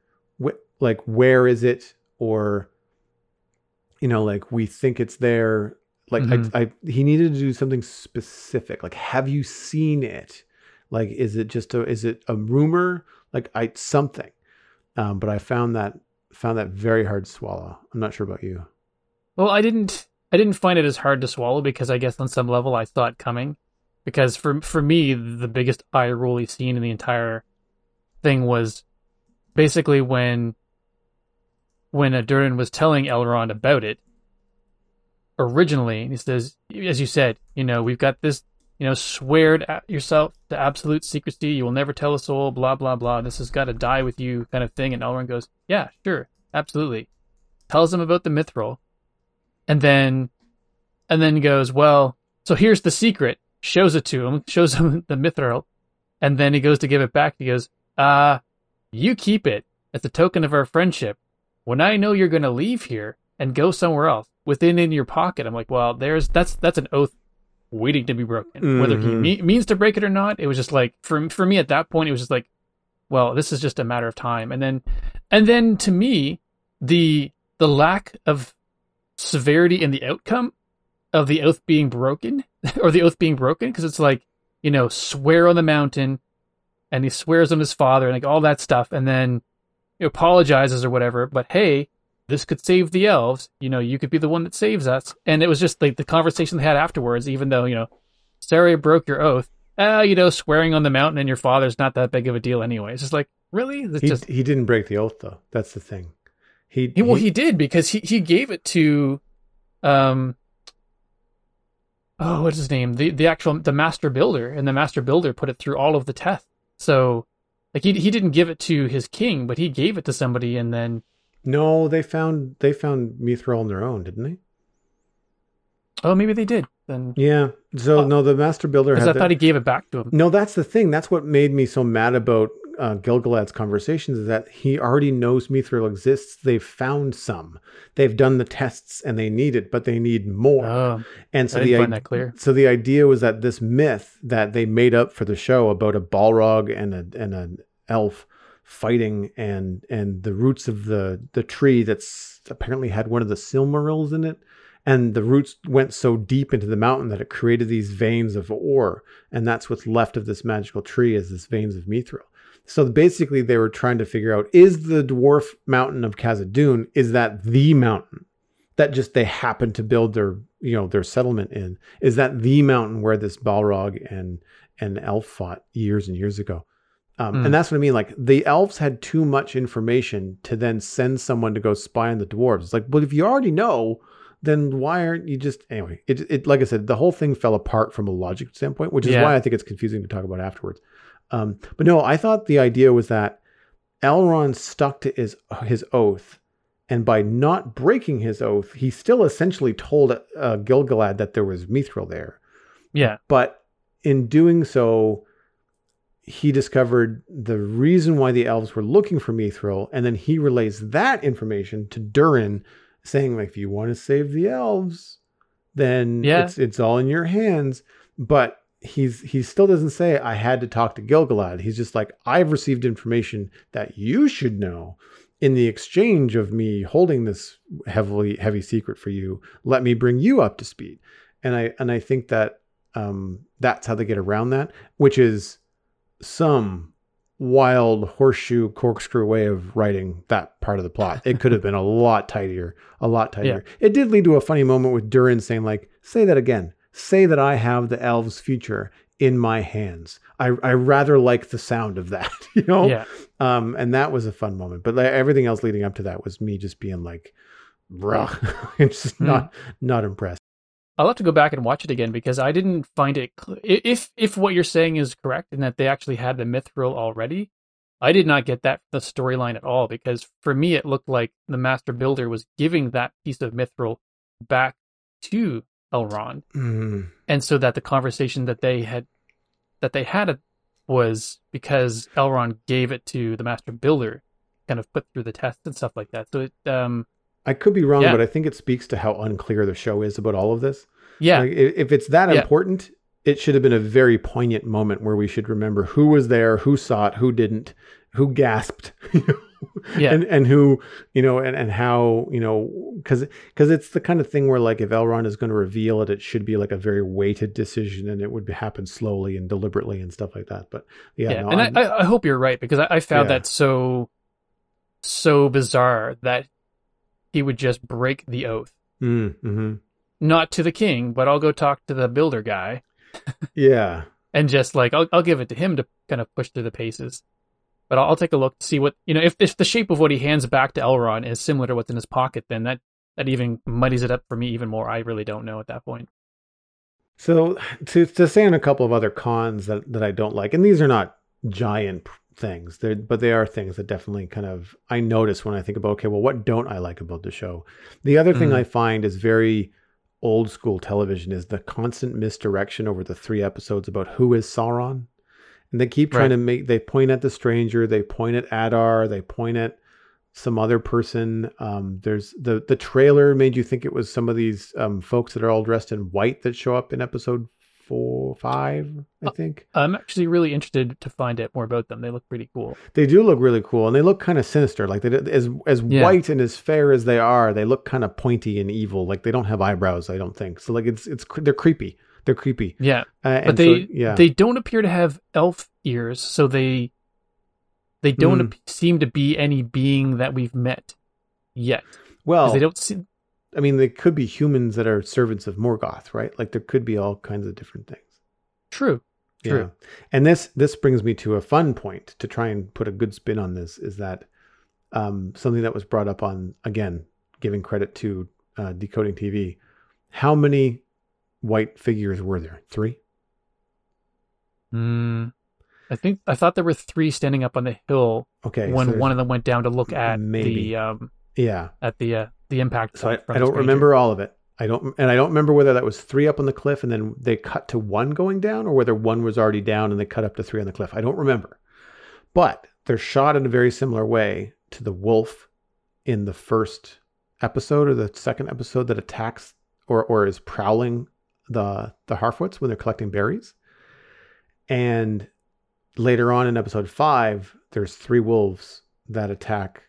wh- like where is it? Or, you know, like we think it's there. Like Mhm. I, I, he needed to do something specific. Like, have you seen it? Like, is it just a, is it a rumor? Like, I something. Um, but I found that found that very hard to swallow. I'm not sure about you. Well, I didn't I didn't find it as hard to swallow because I guess on some level I saw it coming. Because for for me, the biggest eye rolly scene in the entire thing was basically when when Adurin was telling Elrond about it originally. He says, as you said, you know, we've got this, you know, swear to yourself to absolute secrecy. You will never tell a soul. Blah blah blah. This has got to die with you, kind of thing. And Elrond goes, yeah, sure, absolutely. Tells him about the mithril, and then and then goes, well, so here's the secret. Shows it to him, [LAUGHS] shows him the mithril, and then he goes to give it back. He goes, uh, you keep it as a token of our friendship. When I know you're going to leave here and go somewhere else, within in your pocket, I'm like, well, there's that's that's an oath waiting to be broken. Whether he Mhm. me- means to break it or not, it was just like for for me at that point, it was just like, well, this is just a matter of time. And then, and then to me, the the lack of severity in the outcome of the oath being broken [LAUGHS] or the oath being broken because it's like you know swear on the mountain and he swears on his father and like all that stuff and then he apologizes or whatever but hey this could save the elves you know you could be the one that saves us and it was just like the conversation they had afterwards even though you know I broke your oath ah you know swearing on the mountain and your father's not that big of a deal anyway it's just like really it's He, just he didn't break the oath though. That's the thing. He, he, well, he did because he, he gave it to, um, oh, what's his name? The the actual the master builder, and the master builder put it through all of the tests. So, like he he didn't give it to his king, but he gave it to somebody, and then no, they found they found Mithril on their own, didn't they? oh, maybe they did. Then Yeah. So Oh. no, the master builder because I the- thought he gave it back to him. No, that's the thing. That's what made me so mad about uh, Gil-galad's conversations is that he already knows Mithril exists. They've found some. They've done the tests and they need it, but they need more. Oh, and so the didn't find i- that clear. so the idea was that this myth that they made up for the show about a Balrog and a and an elf fighting and and the roots of the the tree that's apparently had one of the Silmarils in it. And the roots went so deep into the mountain that it created these veins of ore. And that's what's left of this magical tree is this veins of mithril. So basically they were trying to figure out is the dwarf mountain of Khazad-dûm is that the mountain that just they happened to build their you know their settlement in? Is that the mountain where this balrog and and elf fought years and years ago um, Hmm. and that's what i mean like the elves had too much information to then send someone to go spy on the dwarves it's like but if you already know then why aren't you just anyway it, it like i said the whole thing fell apart from a logic standpoint which is Yeah. why i think it's confusing to talk about afterwards um, but no i thought the idea was that elrond stuck to his his oath and by not breaking his oath, he still essentially told uh, Gil-galad that there was mithril there. Yeah, But in doing so, he discovered the reason why the elves were looking for mithril, and then he relays that information to Durin, saying, like, if you want to save the elves, then Yeah. it's it's all in your hands. But he's he still doesn't say I had to talk to Gil-galad. He's just like, I've received information that you should know in the exchange of me holding this heavily heavy secret for you. Let me bring you up to speed. And I and I think that um, that's how they get around that, which is some wild horseshoe corkscrew way of writing that part of the plot. It could have been a [LAUGHS] lot tidier, a lot tidier. It did lead to a funny moment with Durin saying, like, say that again. Say that I have the elves' future in my hands. I, I rather like the sound of that, [LAUGHS] you know? Yeah. Um, and that was a fun moment. But like, everything else leading up to that was me just being like, bruh, [LAUGHS] it's just Hmm. not not impressed. I'll have to go back and watch it again because I didn't find it. Cl- if if what you're saying is correct and that they actually had the mithril already, I did not get that the storyline at all. Because for me, it looked like the Master Builder was giving that piece of mithril back to Elrond, Mm. and so that the conversation that they had that they had was because Elrond gave it to the Master Builder, kind of put through the test and stuff like that. So it, um, I could be wrong, Yeah. but I think it speaks to how unclear the show is about all of this. Yeah, Like, if it's that Yeah. important, it should have been a very poignant moment where we should remember who was there, who saw it, who didn't, who gasped, [LAUGHS] Yeah. and and who you know, and and how you know, because because it's the kind of thing where like if Elrond is going to reveal it, it should be like a very weighted decision, and it would happen slowly and deliberately and stuff like that. But yeah, yeah, no, and I, I hope you're right because I, I found Yeah. that so so bizarre that he would just break the oath, Mm, mhm. Not to the king, but I'll go talk to the builder guy yeah, and just like I'll I'll give it to him to kind of push through the paces. But I'll, I'll take a look to see what you know if if the shape of what he hands back to Elrond is similar to what's in his pocket, then that that even muddies it up for me even more. I really don't know at that point. So to to say on a couple of other cons that that I don't like, and these are not giant things, they're, but they are things that definitely kind of I notice when I think about okay, well, what don't I like about the show? The other thing Mhm. I find is very old school television is the constant misdirection over the three episodes about who is Sauron, and they keep trying Right. to make they point at the stranger, they point at Adar, they point at some other person. Um, there's the the trailer made you think it was some of these um, folks that are all dressed in white that show up in episode four, five, I think. I'm actually really interested to find out more about them. They look pretty cool. They do look really cool, and they look kind of sinister. Like they as as Yeah. white and as fair as they are, they look kind of pointy and evil. Like they don't have eyebrows. I don't think so. Like it's it's they're creepy. They're creepy. Yeah, Uh, but they so, yeah they don't appear to have elf ears, so they they don't Mm. ap- seem to be any being that we've met yet. well they don't see. I mean, they could be humans that are servants of Morgoth, right? Like there could be all kinds of different things. True. True. Yeah. And this this brings me to a fun point to try and put a good spin on this is that um, something that was brought up on again, giving credit to uh, decoding TV. How many white figures were there? Three. Mm, I think I thought there were three standing up on the hill Okay. when there's- one of them went down to look at Maybe. the um Yeah. at the uh, the impact. So I, I don't remember all of it. I don't, and I don't remember whether that was three up on the cliff and then they cut to one going down, or whether one was already down and they cut up to three on the cliff. I don't remember, but they're shot in a very similar way to the wolf in the first episode or the second episode that attacks or or is prowling the the Harfoots when they're collecting berries. And later on in episode five, there's three wolves that attack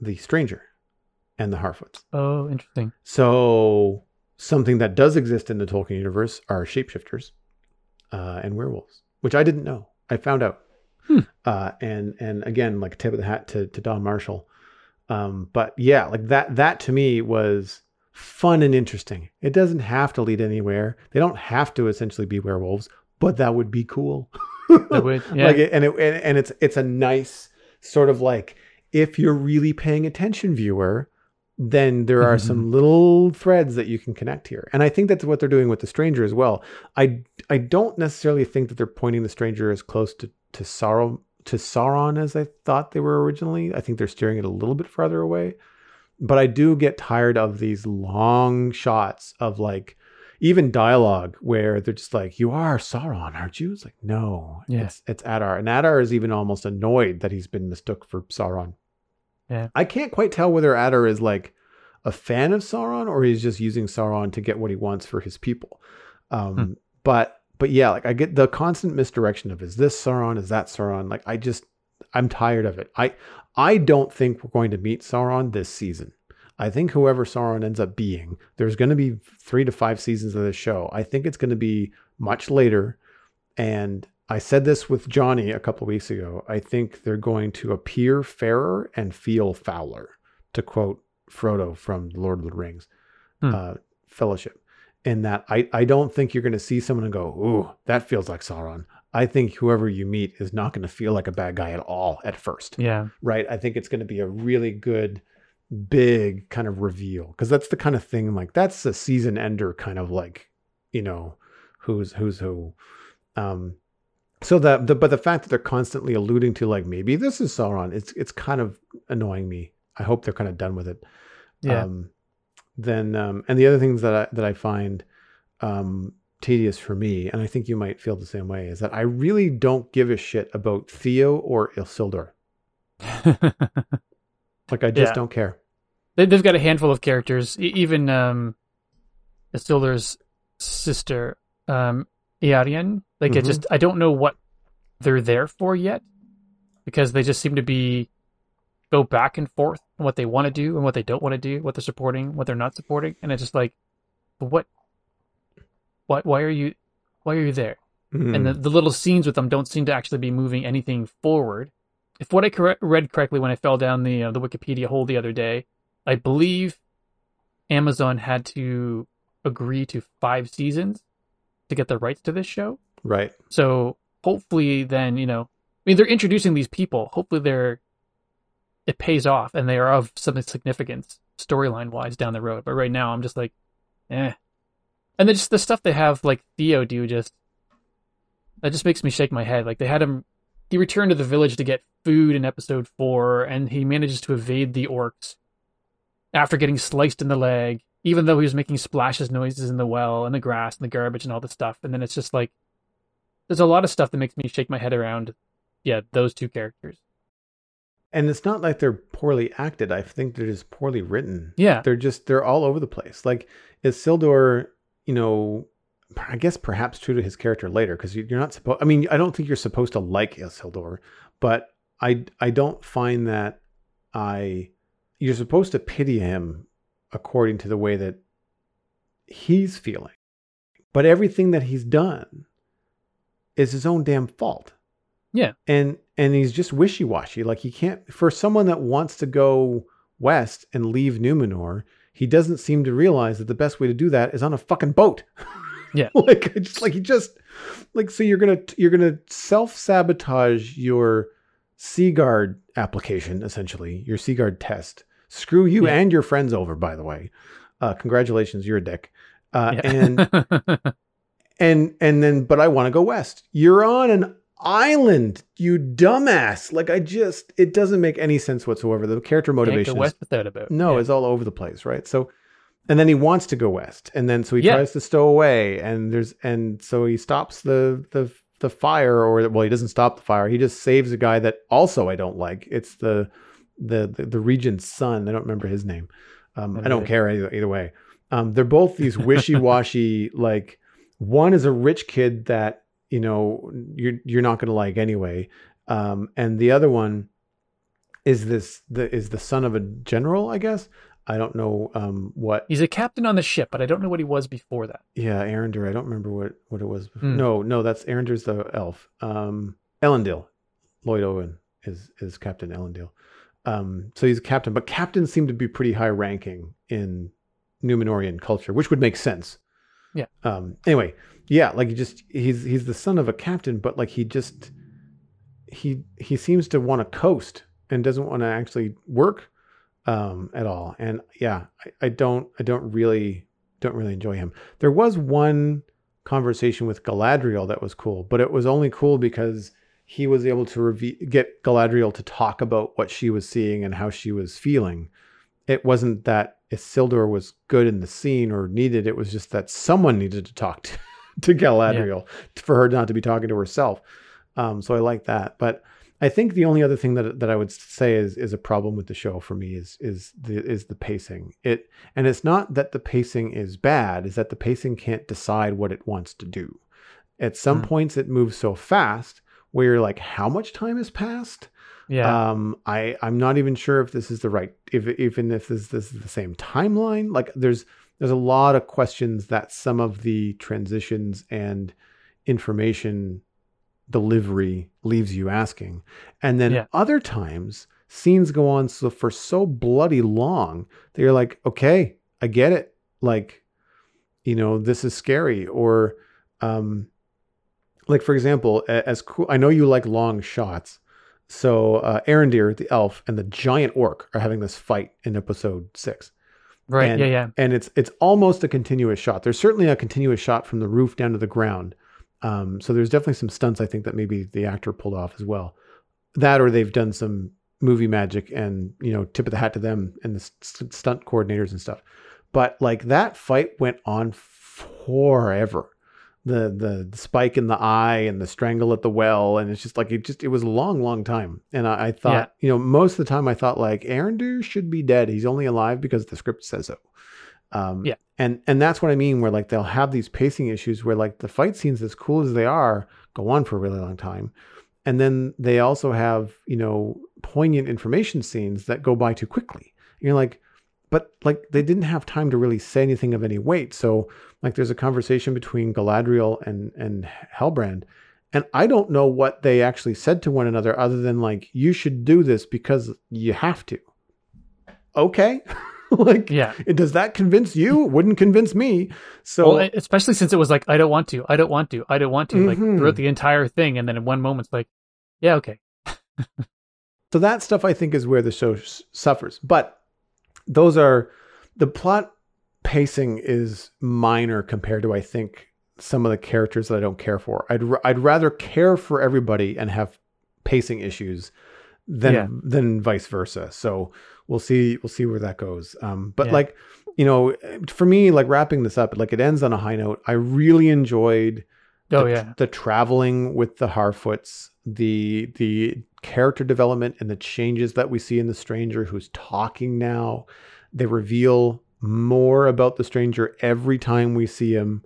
the stranger and the Harfoots. Oh, interesting. So something that does exist in the Tolkien universe are shapeshifters uh, and werewolves, which I didn't know. I found out. Hmm. Uh, and and again, like tip of the hat to, to Don Marshall. Um, but yeah, like that that to me was fun and interesting. It doesn't have to lead anywhere. They don't have to essentially be werewolves, but that would be cool. That would, [LAUGHS] yeah. Like it, and it and, and it's it's a nice sort of like if you're really paying attention, viewer, then there are Mm-hmm. some little threads that you can connect here. And I think that's what they're doing with the stranger as well. I I don't necessarily think that they're pointing the stranger as close to to Sauron to Sauron as I thought they were originally. I think they're steering it a little bit farther away. But I do get tired of these long shots of like even dialogue where they're just like, "You are Sauron, aren't you?" It's like, "No, Yeah. it's it's Adar," and Adar is even almost annoyed that he's been mistook for Sauron. Yeah. I can't quite tell whether Adar is like a fan of Sauron or he's just using Sauron to get what he wants for his people. Um, Hmm. But but yeah, like I get the constant misdirection of is this Sauron, is that Sauron? Like I just I'm tired of it. I I don't think we're going to meet Sauron this season. I think whoever Sauron ends up being, there's going to be three to five seasons of this show. I think it's going to be much later, and I said this with Johnny a couple of weeks ago. I think they're going to appear fairer and feel fouler, to quote Frodo from Lord of the Rings Hmm. uh, Fellowship. In that, I, I don't think you're going to see someone and go, "Ooh, that feels like Sauron." I think whoever you meet is not going to feel like a bad guy at all at first, Yeah. right? I think it's going to be a really good, big kind of reveal because that's the kind of thing like that's a season ender kind of like, you know, who's who's who. Um, so that the but the fact that they're constantly alluding to like maybe this is Sauron, it's it's kind of annoying me. I hope they're kind of done with it. Yeah. Um, then um, and the other things that I that I find um, tedious for me, and I think you might feel the same way, is that I really don't give a shit about Theo or Isildur. [LAUGHS] Like I just Yeah. don't care. they, they've got a handful of characters. Even um, Isildur's sister, um, Eärien. Like I Mhm. just I don't know what they're there for yet, because they just seem to be go back and forth on what they want to do and what they don't want to do, what they're supporting, what they're not supporting, and it's just like, what, why, why are you, why are you there? Mm. and the, the little scenes with them don't seem to actually be moving anything forward. If what I correct, read correctly when I fell down the uh, the Wikipedia hole the other day, I believe Amazon had to agree to five seasons to get the rights to this show. right. So hopefully, then you know, I mean, they're introducing these people. Hopefully, they're it pays off and they are of some significance storyline wise down the road. But right now, I'm just like, eh. And then just the stuff they have like Theo do just that just makes me shake my head. Like they had him, he returned to the village to get food in episode four, and he manages to evade the orcs after getting sliced in the leg, even though he was making splashes noises in the well and the grass and the garbage and all this stuff. And then it's just like there's a lot of stuff that makes me shake my head around. Yeah, those two characters. And it's not like they're poorly acted. I think they're just poorly written. Yeah, They're just they're all over the place. Like Isildur, you know, I guess perhaps true to his character later because you're not supposed. I mean, I don't think you're supposed to like Isildur, but I I don't find that I you're supposed to pity him according to the way that he's feeling. But everything that he's done is his own damn fault. Yeah. And and he's just wishy-washy. Like he can't for someone that wants to go west and leave Numenor, he doesn't seem to realize that the best way to do that is on a fucking boat. [LAUGHS] Yeah. like just like he just like so you're gonna you're gonna self-sabotage your Seaguard application, essentially, your Seaguard test. Screw you Yeah. and your friends over, by the way. Uh, congratulations, you're a dick. Uh, yeah. and [LAUGHS] and and then but I want to go west. You're on an island, you dumbass. Like I just it doesn't make any sense whatsoever. The character motivation west without a boat. no, Yeah. it's all over the place, right? So and then he wants to go west. And then so he Yeah. tries to stow away and there's and so he stops the the the fire or well he doesn't stop the fire. He just saves a guy that also I don't like. It's the the the, the regent's son. I don't remember his name. Um, I don't care either, either way. Um, they're both these wishy-washy [LAUGHS] like one is a rich kid that you know you're you're not going to like anyway um, and the other one is this the is the son of a general i guess i don't know um, what He's a captain on the ship, but I don't know what he was before that. yeah Arondir. i don't remember what what it was Hmm. no no that's Arondir's the elf um Elendil Lloyd Owen is is Captain Elendil um so he's a captain but captains seem to be pretty high ranking in Numenorian culture which would make sense. Yeah. um anyway yeah like he just he's he's the son of a captain but like he just he he seems to want to coast and doesn't want to actually work um at all. And yeah I, I don't i don't really don't really enjoy him. There was one conversation with galadriel that was cool but it was only cool because he was able to reve- get galadriel to talk about what she was seeing and how she was feeling it wasn't that Isildur was good in the scene or needed it was just that someone needed to talk to, [LAUGHS] to Galadriel for her not to be talking to herself um, so I like that but I think the only other thing that that I would say is is a problem with the show for me is is the is the pacing. It and it's not that the pacing is bad, is that the pacing can't decide what it wants to do. At some Hmm. points it moves so fast where you're like, how much time has passed? Yeah. Um, I I'm not even sure if this is the right if even if this this is the same timeline. Like there's there's a lot of questions that some of the transitions and information delivery leaves you asking. And then Yeah. other times scenes go on so for so bloody long that you're like, okay, I get it. Like, you know, this is scary. Or um like for example, as cool I know you like long shots. So uh Arondir, the elf, and the giant orc are having this fight in episode six Right. And- yeah. Yeah. and it's it's almost a continuous shot. There's certainly a continuous shot from the roof down to the ground. Um, so there's definitely some stunts I think that maybe the actor pulled off as well. That or they've done some movie magic and you know tip of the hat to them and the st- stunt coordinators and stuff. But like that fight went on forever. The, the spike in the eye and the strangle at the well. And it's just like it just it was a long long time. And I, I thought you know most of the time I thought like Arondir should be dead. He's only alive because the script says so. Um, Yeah. and and that's what I mean where like they'll have these pacing issues where like the fight scenes as cool as they are go on for a really long time. And then they also have you know poignant information scenes that go by too quickly. And you're like but like they didn't have time to really say anything of any weight so like there's a conversation between Galadriel and and Halbrand and I don't know what they actually said to one another other than like you should do this because you have to okay [LAUGHS] like Yeah. it- does that convince you? It wouldn't convince me. So well, especially since it was like, I don't want to, I don't want to, I don't want to, like Mhm. throughout the entire thing, and then in one moment, it's like, yeah, okay, [LAUGHS] so that stuff I think is where the show suffers. But those are the plot pacing is minor compared to I think some of the characters that I don't care for. I'd I'd rather care for everybody and have pacing issues than Yeah. than vice versa. So we'll see we'll see where that goes. Um, but Yeah. like you know, for me, like wrapping this up, like it ends on a high note. I really enjoyed oh the, yeah, the traveling with the Harfoots, the the character development and the changes that we see in the stranger who's talking now. They reveal more about the stranger every time we see him.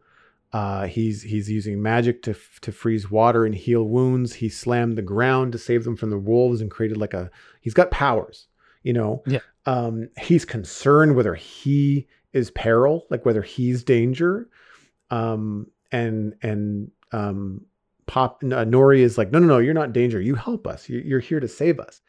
Uh, he's he's using magic to f- to freeze water and heal wounds. He slammed the ground to save them from the wolves and created like a. He's got powers, you know. Yeah. Um, he's concerned whether he is peril, like whether he's danger. Um, and and um, Pop uh, Nori is like, no, no, no, you're not in danger. You help us. You, you're here to save us.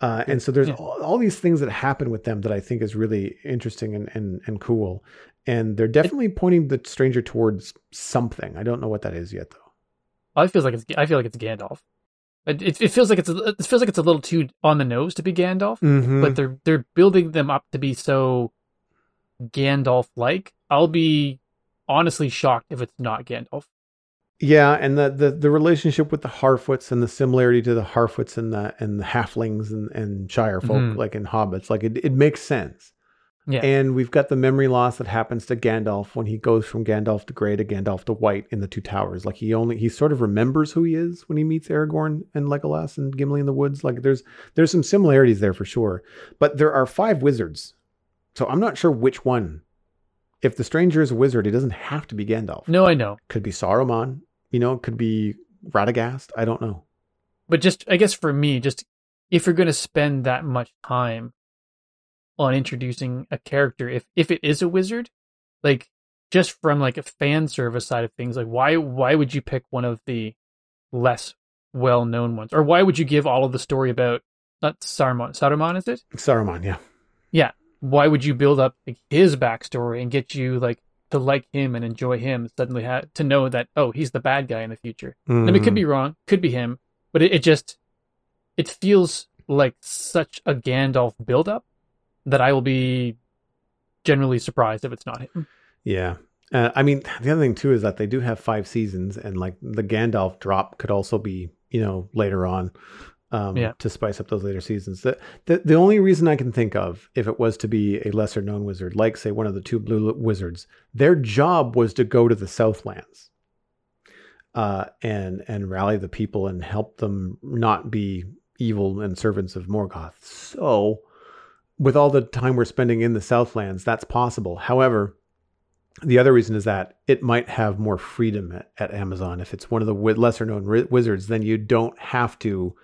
Uh, and so there's Yeah. all, all these things that happen with them that I think is really interesting and and, and cool. And they're definitely pointing the stranger towards something. I don't know what that is yet, though. I feel like it's, I feel like it's Gandalf. It, it, it feels like it's, a, it feels like it's a little too on the nose to be Gandalf, Mm-hmm. but they're they're building them up to be so Gandalf like. I'll be honestly shocked if it's not Gandalf. Yeah, and the, the the relationship with the Harfoots and the similarity to the Harfoots and the and the Halflings and, and Shire folk, Mhm. like in Hobbits, like it, it makes sense. Yeah. And we've got the memory loss that happens to Gandalf when he goes from Gandalf to Grey to Gandalf to White in the Two Towers. Like he only he sort of remembers who he is when he meets Aragorn and Legolas and Gimli in the woods. Like there's there's some similarities there for sure. But there are five wizards, so I'm not sure which one. If the stranger is a wizard, it doesn't have to be Gandalf. No, I know, Could be Saruman. You know, it could be Radagast. I don't know. but just I guess for me, just if you're going to spend that much time on introducing a character, if if it is a wizard, like just from like a fan service side of things, like why why would you pick one of the less well known ones, or why would you give all of the story about not Saruman? Saruman is it? Saruman, yeah. Yeah. Why would you build up like, his backstory and get you like to like him and enjoy him? Suddenly, ha- to know that oh, he's the bad guy in the future. I mean, it could be wrong, could be him, but it, it just it feels like such a Gandalf buildup that I will be generally surprised if it's not him. Yeah. Uh, I mean, the other thing too is that they do have five seasons, and like the Gandalf drop could also be, you know, later on, um, Yeah. to spice up those later seasons. The, the the only reason I can think of, if it was to be a lesser known wizard, like say one of the two blue wizards, their job was to go to the Southlands, uh, and and rally the people and help them not be evil and servants of Morgoth. So, with all the time we're spending in the Southlands, that's possible. However, the other reason is that it might have more freedom at, at Amazon. If it's one of the wi- lesser known ri- wizards, then you don't have to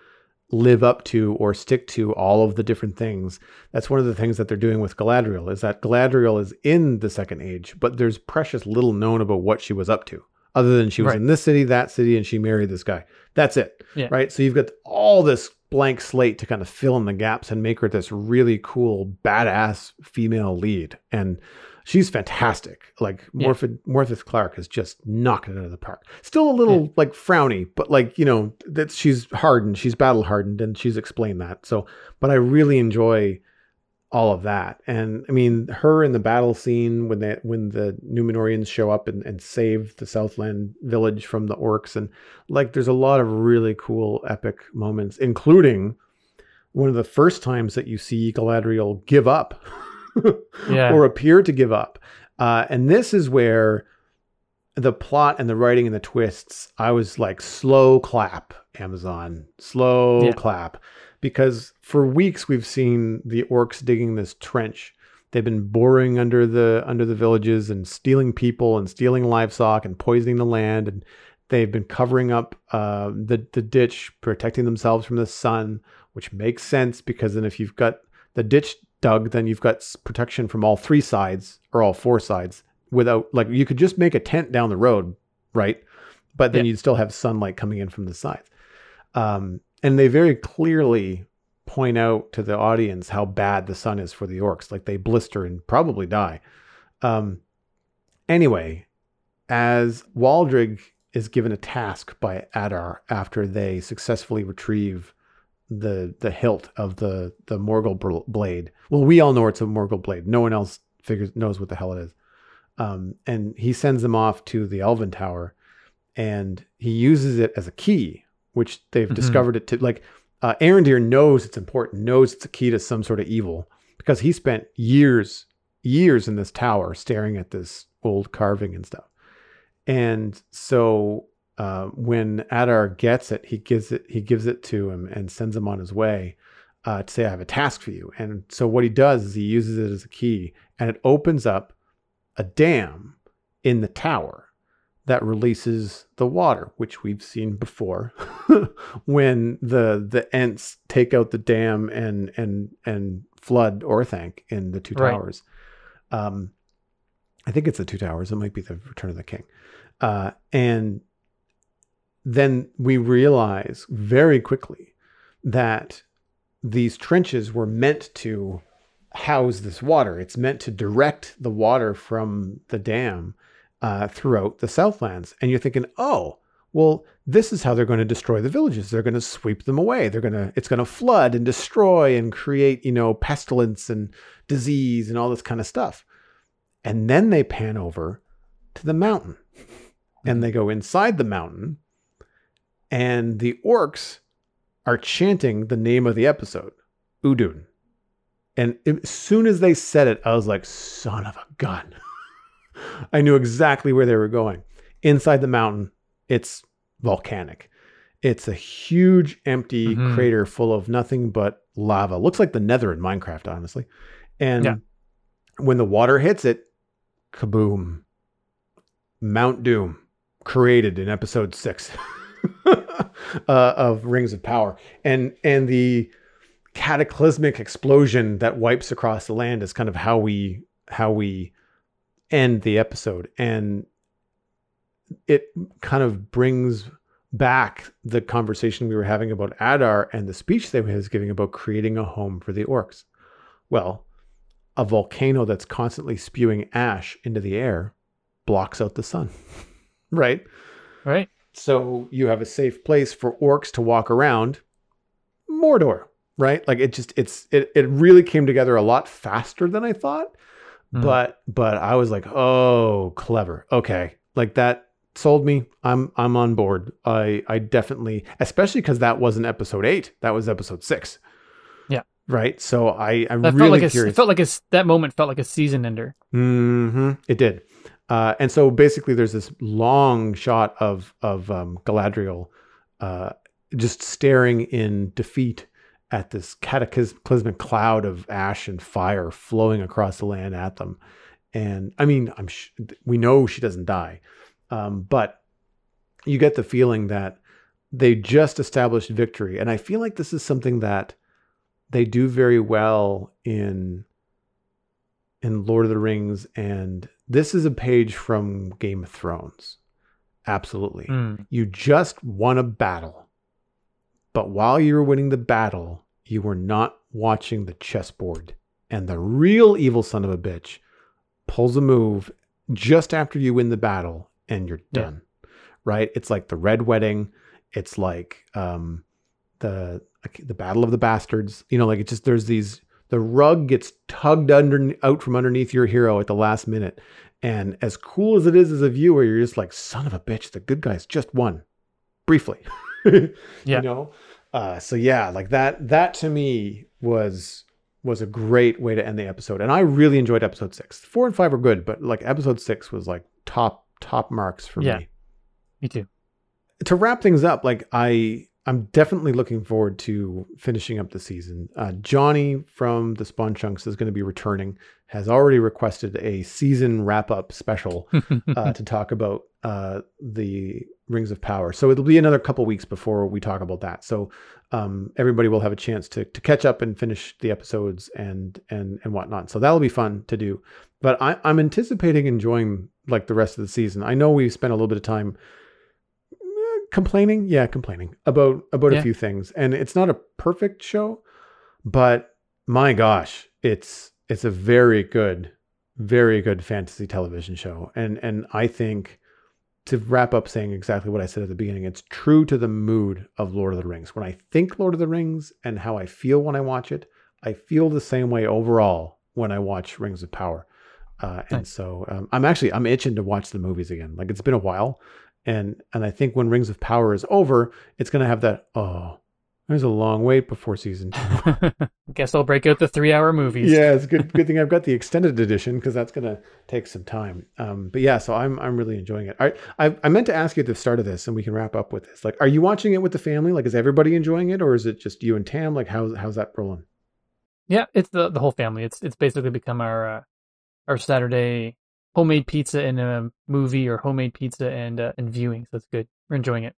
live up to or stick to all of the different things. That's one of the things that they're doing with Galadriel is that Galadriel is in the second age, but there's precious little known about what she was up to other than she was Right. in this city, that city, and she married this guy. That's it. Yeah. Right. So you've got all this blank slate to kind of fill in the gaps and make her this really cool, badass female lead. And she's fantastic. Like Yeah. Morph- Morfydd Clark is just knocking it out of the park. Still a little like frowny, but like, you know, that she's hardened, she's battle hardened, and she's explained that. So, but I really enjoy all of that. And I mean, her in the battle scene when they when the Numenorians show up and, and save the Southland village from the orcs, and like there's a lot of really cool epic moments, including one of the first times that you see Galadriel give up [LAUGHS] Yeah. [LAUGHS] or appear to give up. Uh, and this is where the plot and the writing and the twists, I was like, slow clap, Amazon, slow Yeah. clap. Because for weeks we've seen the orcs digging this trench. They've been boring under the under the villages and stealing people and stealing livestock and poisoning the land and they've been covering up uh, the the ditch, protecting themselves from the sun, which makes sense because then if you've got the ditch dug, then you've got protection from all three sides or all four sides without like you could just make a tent down the road, right? But then Yeah. you'd still have sunlight coming in from the sides. Um, and they very clearly point out to the audience how bad the sun is for the orcs. Like they blister and probably die. Um, anyway, as Waldreg is given a task by Adar after they successfully retrieve the the hilt of the the Morgul blade. Well, we all know it's a Morgul blade. No one else figures knows what the hell it is. Um, and he sends them off to the Elven Tower, and he uses it as a key, which they've Mhm. discovered it to like. Uh, Arondir knows it's important, knows it's a key to some sort of evil because he spent years, years in this tower staring at this old carving and stuff. And so uh, when Adar gets it, he gives it he gives it to him and sends him on his way uh, to say, "I have a task for you." And so what he does is he uses it as a key, and it opens up a dam in the tower that releases the water, which we've seen before [LAUGHS] when the the Ents take out the dam and and and flood Orthanc in the two Right. towers. Um, I think it's the two towers. It might be the Return of the King. Uh, and then we realize very quickly that these trenches were meant to house this water. It's meant to direct the water from the dam uh, throughout the Southlands. And you're thinking, oh, well, this is how they're going to destroy the villages. They're going to sweep them away. They're going to, it's going to flood and destroy and create, you know, pestilence and disease and all this kind of stuff. And then they pan over to the mountain and they go inside the mountain and the orcs are chanting the name of the episode, Udûn. And as soon as they said it, I was like, son of a gun. [LAUGHS] I knew exactly where they were going. Inside the mountain, it's volcanic. It's a huge empty Mhm. crater full of nothing but lava. Looks like the nether in Minecraft, honestly. And Yeah. when the water hits it, kaboom. Mount Doom created in episode six [LAUGHS] [LAUGHS] uh, of Rings of Power. And and the cataclysmic explosion that wipes across the land is kind of how we how we end the episode and it kind of brings back the conversation we were having about Adar and the speech that he was giving about creating a home for the orcs. Well, a volcano that's constantly spewing ash into the air blocks out the sun, [LAUGHS] right? Right. So you have a safe place for orcs to walk around. Mordor, right? Like it just it's it it really came together a lot faster than I thought. Mhm. But but I was like, "Oh, clever. Okay." Like that sold me. I'm I'm on board. I I definitely especially cuz that wasn't episode 8. That was episode 6. Yeah. Right? So I I'm That really felt like a, it felt like a, that moment felt like a season ender. Mm hmm It did. Uh, and so basically, there's this long shot of of um, Galadriel uh, just staring in defeat at this cataclysmic cloud of ash and fire flowing across the land at them. And I mean, I'm sh- we know she doesn't die, um, but you get the feeling that they just established victory, and I feel like this is something that they do very well in in Lord of the Rings, and this is a page from Game of Thrones. Absolutely. Mm. You just won a battle. But while you were winning the battle, you were not watching the chessboard. And the real evil son of a bitch pulls a move just after you win the battle and you're Yeah. done. Right? It's like the red wedding. It's like um the the battle of the bastards. You know, like it's just there's these the rug gets tugged under out from underneath your hero at the last minute. And as cool as it is as a viewer, you're just like, son of a bitch, the good guys just won. Briefly. [LAUGHS] Yeah. You know? Uh so yeah, like that that to me was was a great way to end the episode. And I really enjoyed episode six. Four and five were good, but like episode six was like top top marks for Yeah. me Me too. to wrap things up, like I, I'm definitely looking forward to finishing up the season. Uh, Johnny from the Spawn Chunks is going to be returning. Has already requested a season wrap up special [LAUGHS] uh, to talk about uh, the Rings of Power. So it'll be another couple weeks before we talk about that. So um, everybody will have a chance to to catch up and finish the episodes and and and whatnot. So that'll be fun to do. But I, I'm anticipating enjoying like the rest of the season. I know we spent a little bit of time complaining, yeah, complaining about about Yeah. a few things, and it's not a perfect show, but my gosh, it's it's a very good, very good fantasy television show, and and I think to wrap up saying exactly what I said at the beginning, it's true to the mood of Lord of the Rings. When I think Lord of the Rings and how I feel when I watch it, I feel the same way overall when I watch Rings of Power. Uh, and Nice. so um, I'm actually I'm itching to watch the movies again. Like it's been a while, and and I think when Rings of Power is over, it's gonna have that oh, there's a long wait before season two. [LAUGHS] Guess I'll break out the three-hour movies. yeah, it's a good. Good thing I've got the extended edition because that's gonna take some time. Um, but yeah, so I'm I'm really enjoying it. I, I I meant to ask you at the start of this, and we can wrap up with this. Like, are you watching it with the family? Like, is everybody enjoying it, or is it just you and Tam? Like, how's how's that rolling? Yeah, it's the the whole family. It's it's basically become our uh, our Saturday homemade pizza in a movie, or homemade pizza and uh, and viewing. So it's good. We're enjoying it.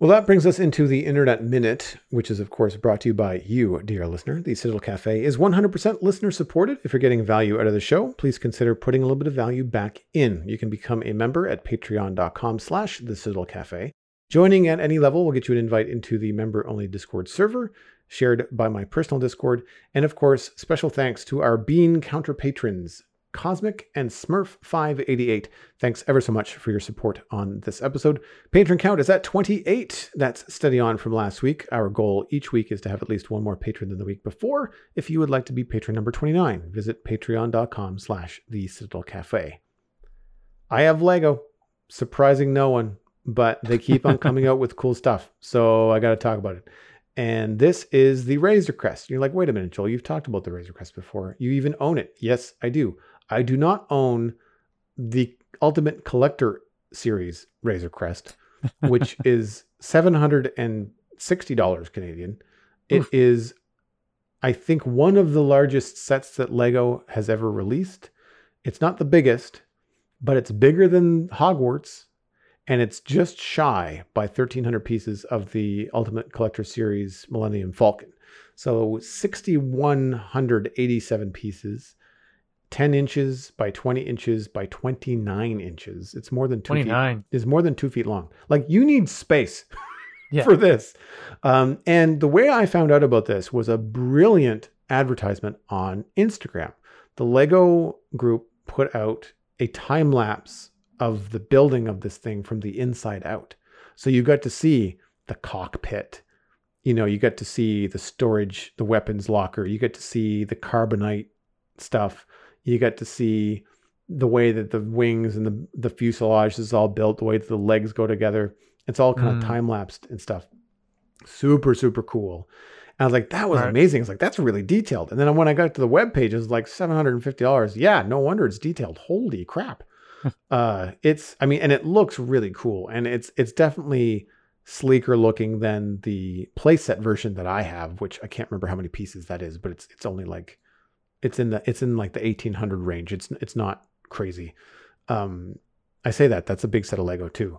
Well, that brings us into the Internet Minute, which is, of course, brought to you by you, dear listener. The Citadel Cafe is 100% listener supported. If you're getting value out of the show, please consider putting a little bit of value back in. You can become a member at patreon.com slash the Citadel Cafe. Joining at any level will get you an invite into the member-only Discord server, shared by my personal Discord. And, of course, special thanks to our Bean counter patrons, Cosmic and Smurf588. Thanks ever so much for your support on this episode. Patron count is at 28. That's steady on from last week. Our goal each week is to have at least one more patron than the week before. If you would like to be patron number 29, visit patreon.com slash the Citadel Cafe. I have Lego, surprising no one, but they keep on coming out with cool stuff. So I got to talk about it. And this is the Razor Crest. You're like, wait a minute, Joel, you've talked about the Razor Crest before. You even own it. Yes, I do. I do not own the Ultimate Collector Series Razor Crest, which [LAUGHS] is $760 Canadian. It Oof. is, I think, one of the largest sets that Lego has ever released. It's not the biggest, but it's bigger than Hogwarts, and it's just shy by 1,300 pieces of the Ultimate Collector Series Millennium Falcon. So 6,187 pieces, 10 inches by 20 inches by 29 inches. It's more than two Twenty feet. nine. Is more than two feet long. Like you need space [LAUGHS] Yeah. for this. Um, and the way I found out about this was a brilliant advertisement on Instagram. The Lego group put out a time lapse of the building of this thing from the inside out. So you got to see the cockpit. You know, you got to see the storage, the weapons locker. You get to see the carbonite stuff. You got to see the way that the wings and the, the fuselage is all built, the way that the legs go together. It's all kind Mm. of time lapsed and stuff. Super, super cool. And I was like, that was Right. amazing. It's like, that's really detailed. And then when I got to the web page, it was like $750. Yeah, no wonder it's detailed. Holy crap. [LAUGHS] uh it's I mean, and it looks really cool. And it's it's definitely sleeker looking than the playset version that I have, which I can't remember how many pieces that is, but it's it's only like it's in the it's in like the 1800 range. It's it's not crazy. Um I say that that's a big set of Lego too.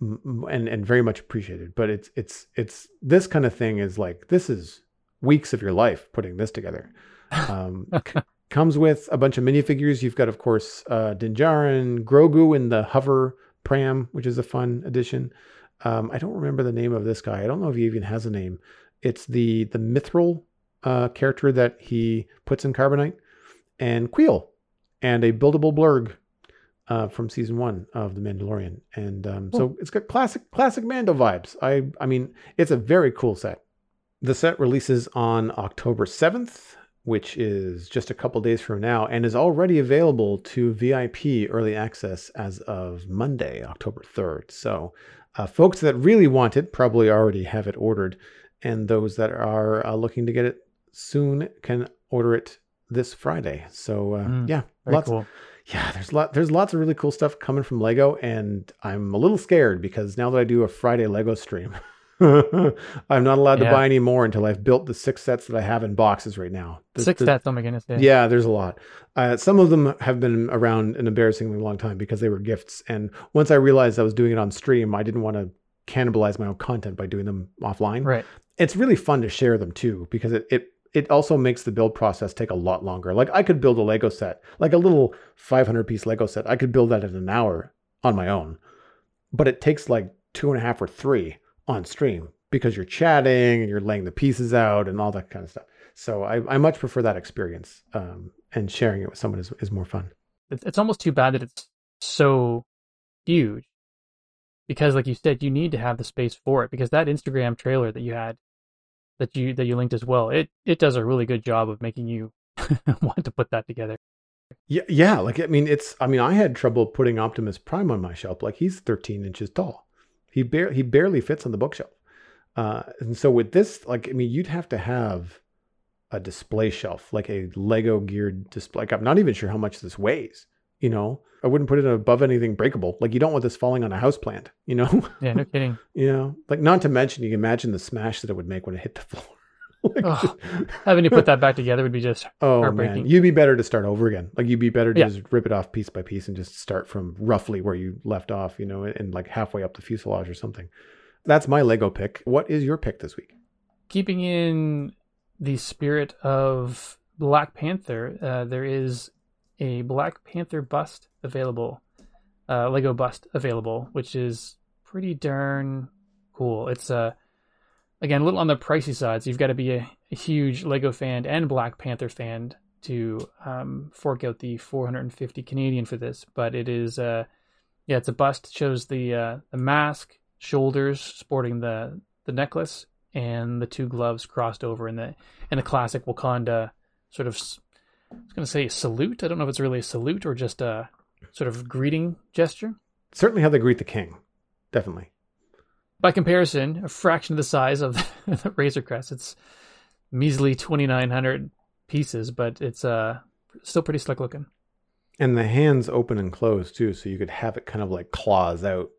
And and very much appreciated, but it's it's it's this kind of thing is like this is weeks of your life putting this together. Um [LAUGHS] c- comes with a bunch of minifigures. You've got of course uh Din Djarin, Grogu in the hover Pram, which is a fun addition. Um, I don't remember the name of this guy. I don't know if he even has a name. It's the the Mythrol uh, character that he puts in Carbonite, and Kuiil, and a buildable blurg uh, from season one of The Mandalorian. And um, so it's got classic classic Mando vibes. I I mean, it's a very cool set. The set releases on October 7th, which is just a couple days from now, and is already available to VIP early access as of Monday, October 3rd. So, uh, folks that really want it probably already have it ordered, and those that are uh, looking to get it soon can order it this Friday. So, uh, Mm, yeah, lots. cool. Yeah, there's lot. There's lots of really cool stuff coming from Lego, and I'm a little scared because now that I do a Friday Lego stream, [LAUGHS] I'm not allowed to Yeah. buy any more until I've built the six sets that I have in boxes right now. The- Six the- stats. Oh my goodness. Yeah. yeah, there's a lot. Uh, some of them have been around an embarrassingly long time because they were gifts. And once I realized I was doing it on stream, I didn't want to cannibalize my own content by doing them offline. Right. It's really fun to share them too because it, it it also makes the build process take a lot longer. Like I could build a Lego set, like a little 500 piece Lego set. I could build that in an hour on my own, but it takes like two and a half or three on stream because you're chatting and you're laying the pieces out and all that kind of stuff. So I, I much prefer that experience, um, and sharing it with someone is, is more fun. It's, it's almost too bad that it's so huge because, like you said, you need to have the space for it. Because that Instagram trailer that you had, that you that you linked as well, it it does a really good job of making you [LAUGHS] want to put that together. Yeah, yeah. Like I mean, it's. I mean, I had trouble putting Optimus Prime on my shelf. Like he's 13 inches tall. He barely he barely fits on the bookshelf. Uh, and so with this, like I mean, you'd have to have a display shelf, like a Lego geared display. Like, I'm not even sure how much this weighs. You know, I wouldn't put it above anything breakable. Like you don't want this falling on a house plant. You know, [LAUGHS] Yeah, no kidding. you know, like not to mention, you can imagine the smash that it would make when it hit the floor. [LAUGHS] Like, just- [LAUGHS] Having to put that back together would be just Oh man, you'd be better to start over again. Like you'd be better to Yeah. just rip it off piece by piece and just start from roughly where you left off, you know, and like halfway up the fuselage or something. That's my Lego pick. What is your pick this week? keeping in the spirit of Black Panther, uh, there is a Black Panther bust available, uh, Lego bust available, which is pretty darn cool. It's uh, again a little on the pricey side, so you've got to be a, a huge Lego fan and Black Panther fan to um, fork out the 450 Canadian for this. But it is, uh, yeah, it's a bust. Shows the uh, the mask, shoulders, sporting the the necklace, and the two gloves crossed over in the in the classic Wakanda sort of. I was going to say salute. I don't know if it's really a salute or just a sort of greeting gesture. Certainly how they greet the king. Definitely. By comparison, a fraction of the size of [LAUGHS] the Razor Crest. It's measly 2,900 pieces, but it's uh still pretty slick looking. And the hands open and close too, so you could have it kind of like claws out.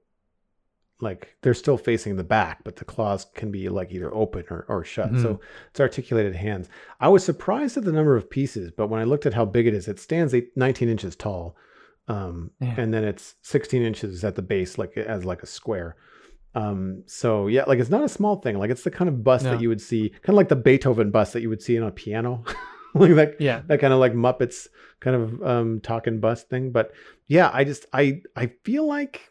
Like they're still facing the back, but the claws can be like either open or, or shut. Mhm. So it's articulated hands. I was surprised at the number of pieces, but when I looked at how big it is, it stands eight, 19 inches tall. Um, Yeah. and then it's 16 inches at the base, like as like a square. Um, so yeah, like it's not a small thing. Like it's the kind of bust No. that you would see, kind of like the Beethoven bust that you would see on a piano. [LAUGHS] like that Yeah, that kind of like Muppets kind of um talking bust thing. But yeah, I just I I feel like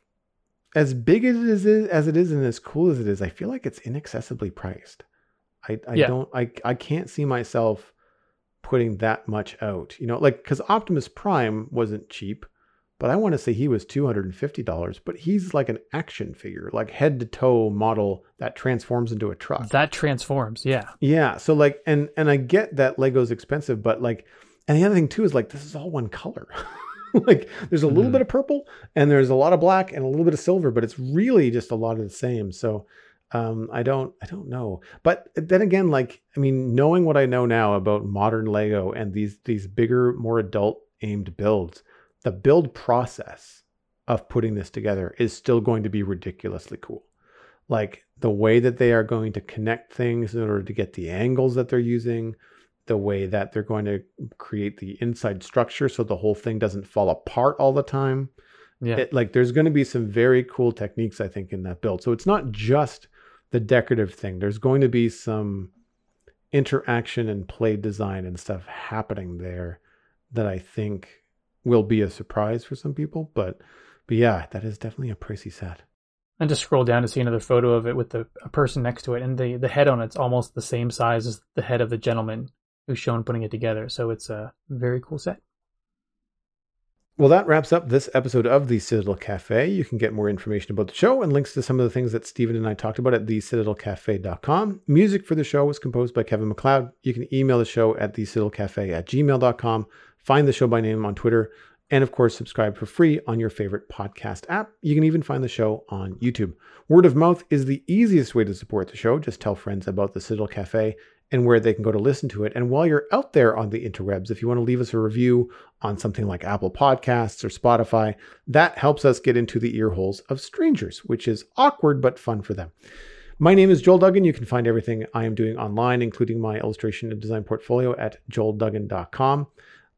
as big as it is as it is and as cool as it is, I feel like it's inaccessibly priced. I I Yeah. don't I I can't see myself putting that much out. You know, like because Optimus Prime wasn't cheap, but I want to say he was two hundred and fifty dollars. But he's like an action figure, like head to toe model that transforms into a truck. that transforms. Yeah, Yeah. So like, and and I get that Lego's expensive, but like, and the other thing too is like this is all one color. [LAUGHS] [LAUGHS] like, there's a little Mhm. bit of purple and there's a lot of black and a little bit of silver, but it's really just a lot of the same. So, um, I don't, I don't know. But then again, like, I mean, knowing what I know now about modern Lego and these these bigger, more adult aimed builds, the build process of putting this together is still going to be ridiculously cool like the way that they are going to connect things in order to get the angles that they're using, the way that they're going to create the inside structure so the whole thing doesn't fall apart all the time. yeah, It, like there's going to be some very cool techniques I think in that build. So it's not just the decorative thing. There's going to be some interaction and play design and stuff happening there that I think will be a surprise for some people, but But yeah, that is definitely a pricey set. And just scroll down to see another photo of it with the, a person next to it, and the, the head on it's almost the same size as the head of the gentleman who's shown putting it together. So it's a very cool set. Well, that wraps up this episode of the Citadel Cafe. You can get more information about the show and links to some of the things that Stephen and I talked about at thecitadelcafe.com. Music for the show was composed by Kevin MacLeod. You can email the show at thecitadelcafe at gmail.com. Find the show by name on Twitter. And of course, subscribe for free on your favorite podcast app. You can even find the show on YouTube. Word of mouth is the easiest way to support the show. Just tell friends about the Citadel Cafe and where they can go to listen to it. And while you're out there on the interwebs, if you want to leave us a review on something like Apple Podcasts or Spotify, that helps us get into the ear holes of strangers, which is awkward but fun for them. My name is Joel Duggan. You can find everything I am doing online, including my illustration and design portfolio at joelduggan.com.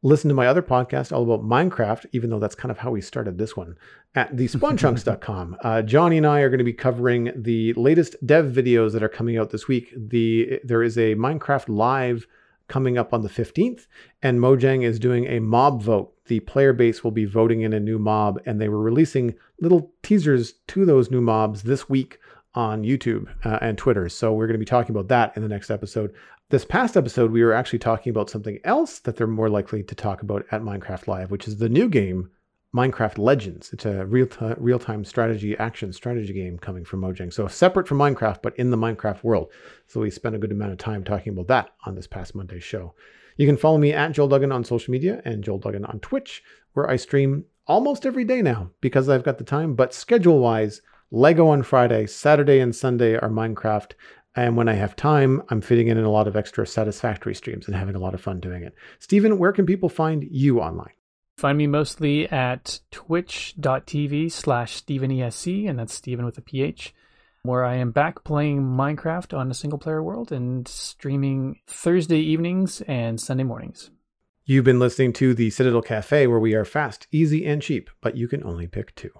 Listen to my other podcast all about Minecraft, even though that's kind of how we started this one, at thespawnchunks.com. [LAUGHS] Uh, Johnny and I are going to be covering the latest dev videos that are coming out this week. The There is a Minecraft Live coming up on the 15th, and Mojang is doing a mob vote. The player base will be voting in a new mob, and they were releasing little teasers to those new mobs this week on YouTube uh, and Twitter. So we're going to be talking about that in the next episode. This past episode, we were actually talking about something else that they're more likely to talk about at Minecraft Live, which is the new game, Minecraft Legends. It's a real t- real time strategy action strategy game coming from Mojang. So separate from Minecraft, but in the Minecraft world. So we spent a good amount of time talking about that on this past Monday show. You can follow me at Joel Duggan on social media and Joel Duggan on Twitch, where I stream almost every day now because I've got the time. But schedule wise, Lego on Friday, Saturday and Sunday are Minecraft, and when I have time, I'm fitting in a lot of extra satisfactory streams and having a lot of fun doing it. Stephen, where can people find you online? Find me mostly at twitch.tv slash StephenESC, and that's Stephen with a PH, where I am back playing Minecraft on a single player world and streaming Thursday evenings and Sunday mornings. You've been listening to the Citadel Cafe, where we are fast, easy, and cheap, but you can only pick two.